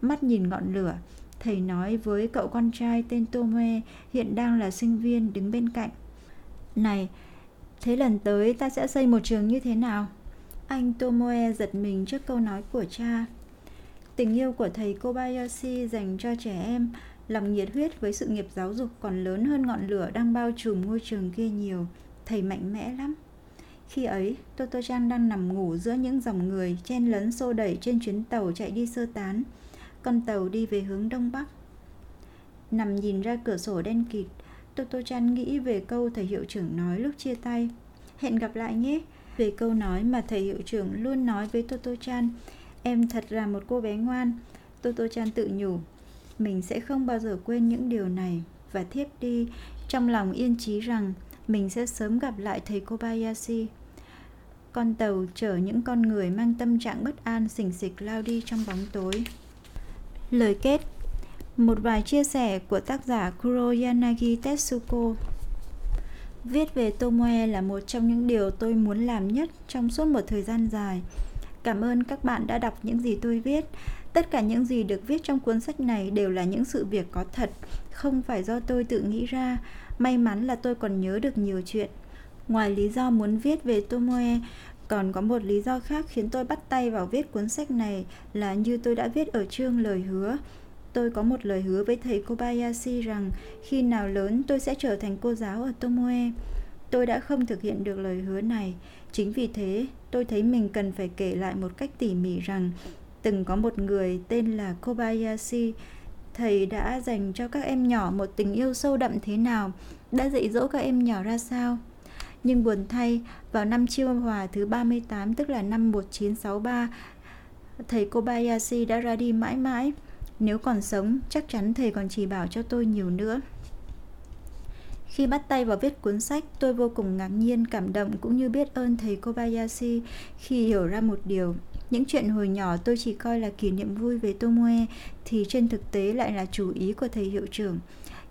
mắt nhìn ngọn lửa. Thầy nói với cậu con trai tên Tome hiện đang là sinh viên đứng bên cạnh. Này, thế lần tới ta sẽ xây một trường như thế nào? Anh Tomoe giật mình trước câu nói của cha. Tình yêu của thầy Kobayashi dành cho trẻ em, lòng nhiệt huyết với sự nghiệp giáo dục còn lớn hơn ngọn lửa đang bao trùm ngôi trường kia nhiều. Thầy mạnh mẽ lắm. Khi ấy, Toto-chan đang nằm ngủ giữa những dòng người chen lấn xô đẩy trên chuyến tàu chạy đi sơ tán. Con tàu đi về hướng đông bắc. Nằm nhìn ra cửa sổ đen kịt, Toto-chan nghĩ về câu thầy hiệu trưởng nói lúc chia tay. Hẹn gặp lại nhé. Về câu nói mà thầy hiệu trưởng luôn nói với Toto-chan, em thật là một cô bé ngoan. Toto-chan tự nhủ, mình sẽ không bao giờ quên những điều này và thiếp đi trong lòng yên chí rằng mình sẽ sớm gặp lại thầy Kobayashi. Con tàu chở những con người mang tâm trạng bất an xình xịch lao đi trong bóng tối. Lời kết Một vài chia sẻ của tác giả Kuroyanagi Tetsuko Viết về Tomoe là một trong những điều tôi muốn làm nhất trong suốt một thời gian dài. Cảm ơn các bạn đã đọc những gì tôi viết. Tất cả những gì được viết trong cuốn sách này đều là những sự việc có thật, không phải do tôi tự nghĩ ra. May mắn là tôi còn nhớ được nhiều chuyện. Ngoài lý do muốn viết về Tomoe, còn có một lý do khác khiến tôi bắt tay vào viết cuốn sách này là như tôi đã viết ở chương lời hứa. Tôi có một lời hứa với thầy Kobayashi rằng khi nào lớn tôi sẽ trở thành cô giáo ở Tomoe. Tôi đã không thực hiện được lời hứa này. Chính vì thế, tôi thấy mình cần phải kể lại một cách tỉ mỉ rằng từng có một người tên là Kobayashi thầy đã dành cho các em nhỏ một tình yêu sâu đậm thế nào, đã dạy dỗ các em nhỏ ra sao. Nhưng buồn thay, vào năm chiêu hòa thứ 38 tức là năm 1963, thầy Kobayashi đã ra đi mãi mãi. Nếu còn sống, chắc chắn thầy còn chỉ bảo cho tôi nhiều nữa. Khi bắt tay vào viết cuốn sách, tôi vô cùng ngạc nhiên, cảm động cũng như biết ơn thầy Kobayashi khi hiểu ra một điều. Những chuyện hồi nhỏ tôi chỉ coi là kỷ niệm vui về Tomoe thì trên thực tế lại là chủ ý của thầy hiệu trưởng.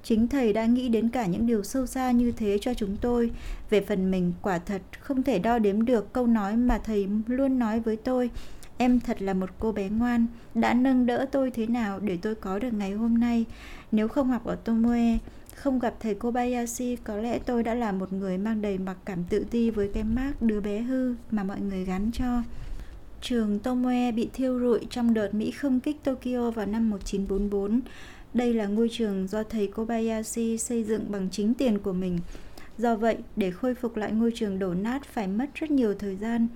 Chính thầy đã nghĩ đến cả những điều sâu xa như thế cho chúng tôi. Về phần mình, quả thật không thể đo đếm được câu nói mà thầy luôn nói với tôi. Em thật là một cô bé ngoan, đã nâng đỡ tôi thế nào để tôi có được ngày hôm nay. Nếu không học ở Tomoe, không gặp thầy Kobayashi, có lẽ tôi đã là một người mang đầy mặc cảm tự ti với cái mác đứa bé hư mà mọi người gắn cho. Trường Tomoe bị thiêu rụi trong đợt Mỹ không kích Tokyo vào năm 1944. Đây là ngôi trường do thầy Kobayashi xây dựng bằng chính tiền của mình. Do vậy, để khôi phục lại ngôi trường đổ nát phải mất rất nhiều thời gian.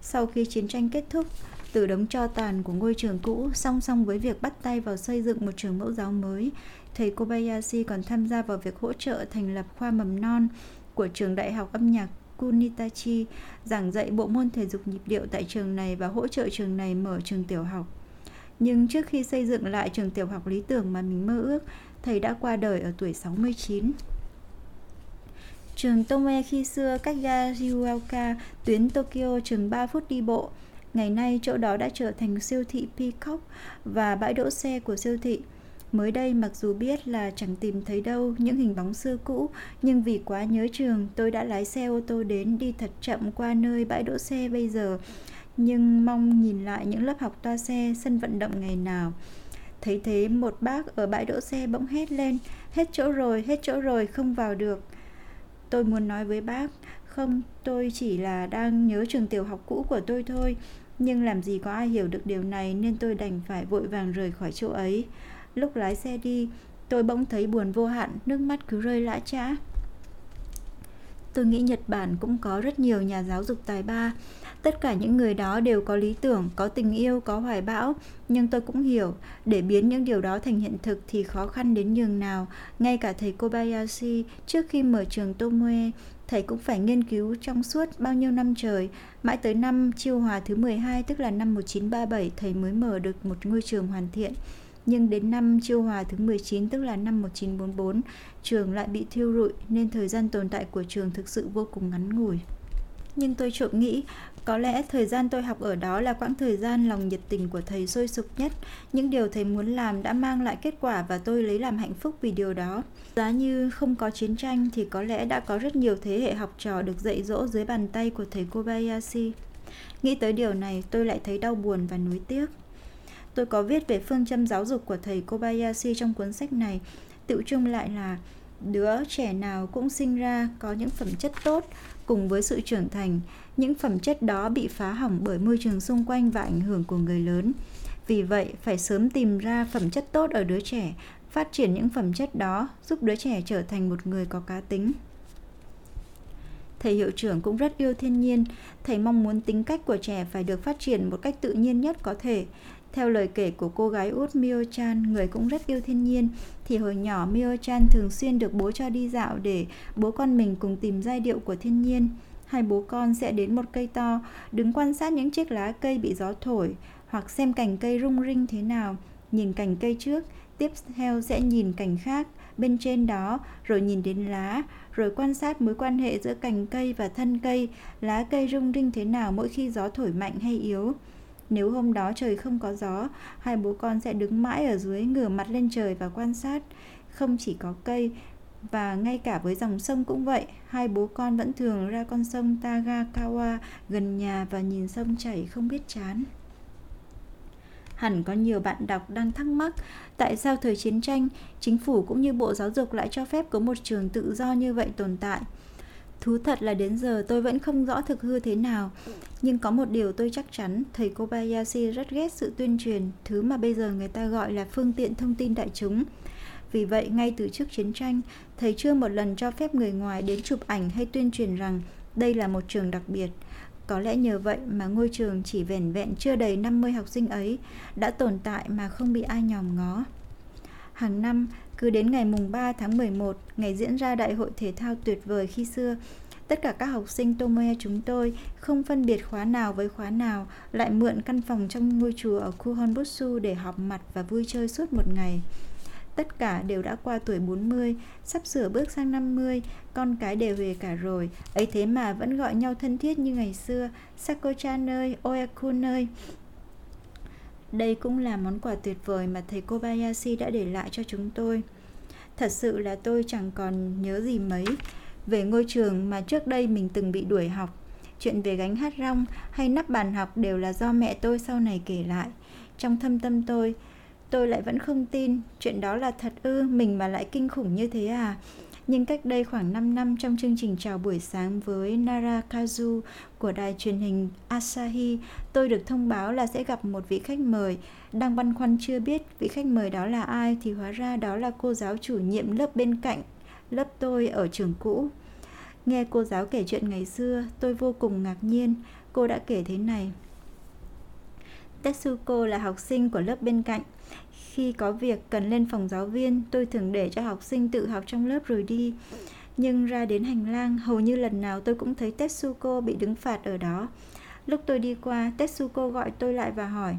Sau khi chiến tranh kết thúc, từ đống cho tàn của ngôi trường cũ song song với việc bắt tay vào xây dựng một trường mẫu giáo mới, thầy Kobayashi còn tham gia vào việc hỗ trợ thành lập khoa mầm non của trường đại học âm nhạc Kunitachi giảng dạy bộ môn thể dục nhịp điệu tại trường này và hỗ trợ trường này mở trường tiểu học. Nhưng trước khi xây dựng lại trường tiểu học lý tưởng mà mình mơ ước, thầy đã qua đời ở tuổi 69. Trường Tome khi xưa cách ga Ryuoka, tuyến Tokyo chừng 3 phút đi bộ. Ngày nay chỗ đó đã trở thành siêu thị Peacock và bãi đỗ xe của siêu thị. Mới đây mặc dù biết là chẳng tìm thấy đâu những hình bóng xưa cũ, nhưng vì quá nhớ trường, tôi đã lái xe ô tô đến đi thật chậm qua nơi bãi đỗ xe bây giờ. Nhưng mong nhìn lại những lớp học toa xe, sân vận động ngày nào. Thấy thế một bác ở bãi đỗ xe bỗng hét lên, hết chỗ rồi, hết chỗ rồi, không vào được. Tôi muốn nói với bác, không, tôi chỉ là đang nhớ trường tiểu học cũ của tôi thôi. Nhưng làm gì có ai hiểu được điều này nên tôi đành phải vội vàng rời khỏi chỗ ấy. Lúc lái xe đi, tôi bỗng thấy buồn vô hạn, nước mắt cứ rơi lã chã. Tôi nghĩ Nhật Bản cũng có rất nhiều nhà giáo dục tài ba. Tất cả những người đó đều có lý tưởng, có tình yêu, có hoài bão. Nhưng tôi cũng hiểu, để biến những điều đó thành hiện thực thì khó khăn đến nhường nào. Ngay cả thầy Kobayashi, trước khi mở trường Tomoe, thầy cũng phải nghiên cứu trong suốt bao nhiêu năm trời. Mãi tới năm chiêu hòa thứ 12, tức là năm 1937, thầy mới mở được một ngôi trường hoàn thiện nhưng đến năm chiêu hòa thứ 19 tức là năm 1944, trường lại bị thiêu rụi nên thời gian tồn tại của trường thực sự vô cùng ngắn ngủi. Nhưng tôi trộm nghĩ, có lẽ thời gian tôi học ở đó là quãng thời gian lòng nhiệt tình của thầy sôi sục nhất. Những điều thầy muốn làm đã mang lại kết quả và tôi lấy làm hạnh phúc vì điều đó. Giá như không có chiến tranh thì có lẽ đã có rất nhiều thế hệ học trò được dạy dỗ dưới bàn tay của thầy Kobayashi. Nghĩ tới điều này, tôi lại thấy đau buồn và nuối tiếc. Tôi có viết về phương châm giáo dục của thầy Kobayashi trong cuốn sách này, tự chung lại là đứa trẻ nào cũng sinh ra có những phẩm chất tốt cùng với sự trưởng thành. Những phẩm chất đó bị phá hỏng bởi môi trường xung quanh và ảnh hưởng của người lớn. Vì vậy, phải sớm tìm ra phẩm chất tốt ở đứa trẻ, phát triển những phẩm chất đó, giúp đứa trẻ trở thành một người có cá tính. Thầy hiệu trưởng cũng rất yêu thiên nhiên. Thầy mong muốn tính cách của trẻ phải được phát triển một cách tự nhiên nhất có thể theo lời kể của cô gái út Mio Chan, người cũng rất yêu thiên nhiên, thì hồi nhỏ Mio Chan thường xuyên được bố cho đi dạo để bố con mình cùng tìm giai điệu của thiên nhiên. Hai bố con sẽ đến một cây to, đứng quan sát những chiếc lá cây bị gió thổi, hoặc xem cành cây rung rinh thế nào, nhìn cành cây trước, tiếp theo sẽ nhìn cành khác, bên trên đó, rồi nhìn đến lá, rồi quan sát mối quan hệ giữa cành cây và thân cây, lá cây rung rinh thế nào mỗi khi gió thổi mạnh hay yếu. Nếu hôm đó trời không có gió, hai bố con sẽ đứng mãi ở dưới ngửa mặt lên trời và quan sát. Không chỉ có cây, và ngay cả với dòng sông cũng vậy, hai bố con vẫn thường ra con sông Tagakawa gần nhà và nhìn sông chảy không biết chán. Hẳn có nhiều bạn đọc đang thắc mắc tại sao thời chiến tranh, chính phủ cũng như Bộ Giáo dục lại cho phép có một trường tự do như vậy tồn tại. Thú thật là đến giờ tôi vẫn không rõ thực hư thế nào, nhưng có một điều tôi chắc chắn, thầy Kobayashi rất ghét sự tuyên truyền, thứ mà bây giờ người ta gọi là phương tiện thông tin đại chúng. Vì vậy, ngay từ trước chiến tranh, thầy chưa một lần cho phép người ngoài đến chụp ảnh hay tuyên truyền rằng đây là một trường đặc biệt. Có lẽ nhờ vậy mà ngôi trường chỉ vẻn vẹn chưa đầy 50 học sinh ấy đã tồn tại mà không bị ai nhòm ngó. Hàng năm, cứ đến ngày mùng 3 tháng 11, ngày diễn ra đại hội thể thao tuyệt vời khi xưa, tất cả các học sinh Tomoe chúng tôi không phân biệt khóa nào với khóa nào lại mượn căn phòng trong ngôi chùa ở khu Honbutsu để họp mặt và vui chơi suốt một ngày. Tất cả đều đã qua tuổi 40, sắp sửa bước sang 50, con cái đều về cả rồi, ấy thế mà vẫn gọi nhau thân thiết như ngày xưa, Sako-chan ơi, Oyaku ơi. Đây cũng là món quà tuyệt vời mà thầy Kobayashi đã để lại cho chúng tôi. Thật sự là tôi chẳng còn nhớ gì mấy về ngôi trường mà trước đây mình từng bị đuổi học. Chuyện về gánh hát rong hay nắp bàn học đều là do mẹ tôi sau này kể lại. Trong thâm tâm tôi, tôi lại vẫn không tin chuyện đó là thật ư, mình mà lại kinh khủng như thế à. Nhưng cách đây khoảng 5 năm trong chương trình chào buổi sáng với Narakazu của đài truyền hình Asahi, tôi được thông báo là sẽ gặp một vị khách mời. Đang băn khoăn chưa biết vị khách mời đó là ai thì hóa ra đó là cô giáo chủ nhiệm lớp bên cạnh lớp tôi ở trường cũ. Nghe cô giáo kể chuyện ngày xưa, tôi vô cùng ngạc nhiên. Cô đã kể thế này. Tetsuko là học sinh của lớp bên cạnh. Khi có việc cần lên phòng giáo viên, tôi thường để cho học sinh tự học trong lớp rồi đi. Nhưng ra đến hành lang, hầu như lần nào tôi cũng thấy Tetsuko bị đứng phạt ở đó. Lúc tôi đi qua, Tetsuko gọi tôi lại và hỏi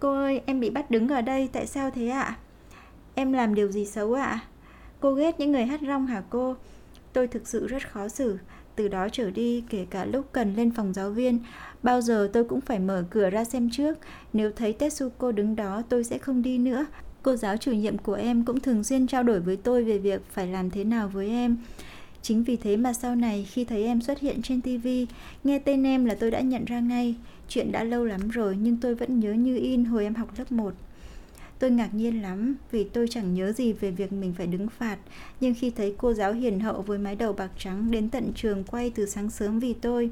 Cô ơi, em bị bắt đứng ở đây, tại sao thế ạ? Em làm điều gì xấu ạ? Cô ghét những người hát rong hả cô? Tôi thực sự rất khó xử. Từ đó trở đi, kể cả lúc cần lên phòng giáo viên, bao giờ tôi cũng phải mở cửa ra xem trước. Nếu thấy Tetsuko đứng đó, tôi sẽ không đi nữa. Cô giáo chủ nhiệm của em cũng thường xuyên trao đổi với tôi về việc phải làm thế nào với em. Chính vì thế mà sau này khi thấy em xuất hiện trên TV, nghe tên em là tôi đã nhận ra ngay. Chuyện đã lâu lắm rồi nhưng tôi vẫn nhớ như in hồi em học lớp 1. Tôi ngạc nhiên lắm vì tôi chẳng nhớ gì về việc mình phải đứng phạt, nhưng khi thấy cô giáo hiền hậu với mái đầu bạc trắng đến tận trường quay từ sáng sớm vì tôi,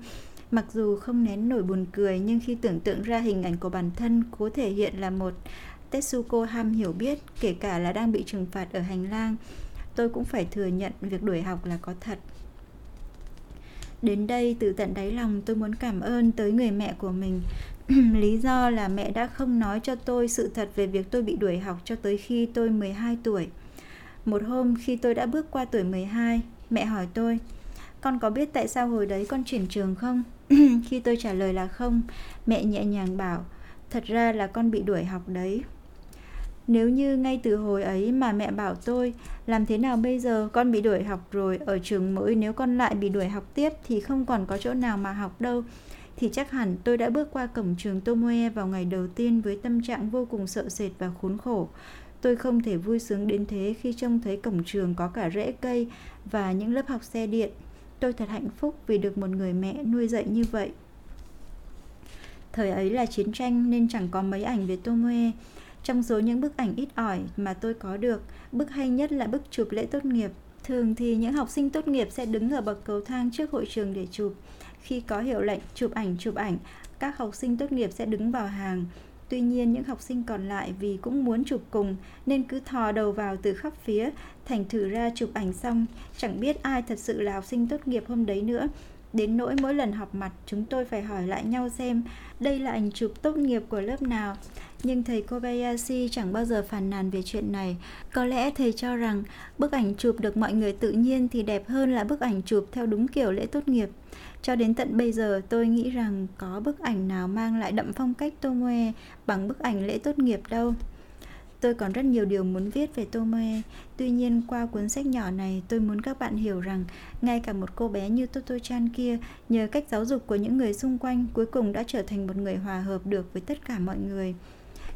mặc dù không nén nổi buồn cười nhưng khi tưởng tượng ra hình ảnh của bản thân cố thể hiện là một Tetsuko ham hiểu biết, kể cả là đang bị trừng phạt ở hành lang, tôi cũng phải thừa nhận việc đuổi học là có thật. Đến đây từ tận đáy lòng tôi muốn cảm ơn tới người mẹ của mình Lý do là mẹ đã không nói cho tôi sự thật về việc tôi bị đuổi học cho tới khi tôi 12 tuổi. Một hôm khi tôi đã bước qua tuổi 12, mẹ hỏi tôi, con có biết tại sao hồi đấy con chuyển trường không? khi tôi trả lời là không, mẹ nhẹ nhàng bảo, thật ra là con bị đuổi học đấy. Nếu như ngay từ hồi ấy mà mẹ bảo tôi làm thế nào bây giờ con bị đuổi học rồi ở trường mới nếu con lại bị đuổi học tiếp thì không còn có chỗ nào mà học đâu thì chắc hẳn tôi đã bước qua cổng trường Tomoe vào ngày đầu tiên với tâm trạng vô cùng sợ sệt và khốn khổ. Tôi không thể vui sướng đến thế khi trông thấy cổng trường có cả rễ cây và những lớp học xe điện. Tôi thật hạnh phúc vì được một người mẹ nuôi dạy như vậy. Thời ấy là chiến tranh nên chẳng có mấy ảnh về Tomoe. Trong số những bức ảnh ít ỏi mà tôi có được, bức hay nhất là bức chụp lễ tốt nghiệp. Thường thì những học sinh tốt nghiệp sẽ đứng ở bậc cầu thang trước hội trường để chụp. Khi có hiệu lệnh chụp ảnh chụp ảnh, các học sinh tốt nghiệp sẽ đứng vào hàng. Tuy nhiên những học sinh còn lại vì cũng muốn chụp cùng nên cứ thò đầu vào từ khắp phía, thành thử ra chụp ảnh xong, chẳng biết ai thật sự là học sinh tốt nghiệp hôm đấy nữa. Đến nỗi mỗi lần họp mặt chúng tôi phải hỏi lại nhau xem đây là ảnh chụp tốt nghiệp của lớp nào. Nhưng thầy Kobayashi chẳng bao giờ phàn nàn về chuyện này. Có lẽ thầy cho rằng bức ảnh chụp được mọi người tự nhiên thì đẹp hơn là bức ảnh chụp theo đúng kiểu lễ tốt nghiệp. Cho đến tận bây giờ tôi nghĩ rằng có bức ảnh nào mang lại đậm phong cách Tomoe bằng bức ảnh lễ tốt nghiệp đâu. Tôi còn rất nhiều điều muốn viết về Tomoe, tuy nhiên qua cuốn sách nhỏ này tôi muốn các bạn hiểu rằng ngay cả một cô bé như Toto-chan kia nhờ cách giáo dục của những người xung quanh cuối cùng đã trở thành một người hòa hợp được với tất cả mọi người.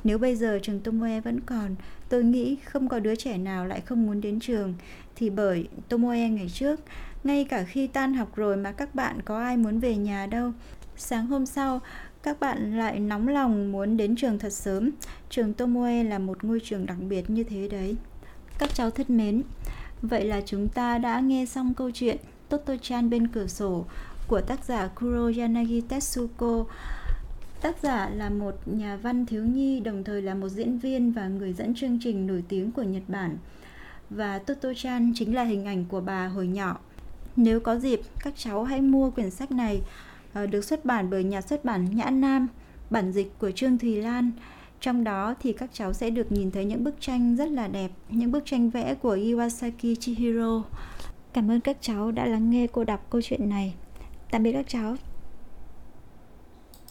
Nếu bây giờ trường Tomoe vẫn còn, tôi nghĩ không có đứa trẻ nào lại không muốn đến trường thì bởi Tomoe ngày trước, ngay cả khi tan học rồi mà các bạn có ai muốn về nhà đâu. Sáng hôm sau, các bạn lại nóng lòng muốn đến trường thật sớm. Trường Tomoe là một ngôi trường đặc biệt như thế đấy. Các cháu thân mến, vậy là chúng ta đã nghe xong câu chuyện Toto-chan bên cửa sổ của tác giả Kuro Yanagi Tetsuko. Tác giả là một nhà văn thiếu nhi, đồng thời là một diễn viên và người dẫn chương trình nổi tiếng của Nhật Bản. Và Toto-chan chính là hình ảnh của bà hồi nhỏ. Nếu có dịp, các cháu hãy mua quyển sách này ờ, được xuất bản bởi nhà xuất bản Nhã Nam, bản dịch của Trương Thùy Lan. Trong đó thì các cháu sẽ được nhìn thấy những bức tranh rất là đẹp, những bức tranh vẽ của Iwasaki Chihiro. Cảm ơn các cháu đã lắng nghe cô đọc câu chuyện này. Tạm biệt các cháu.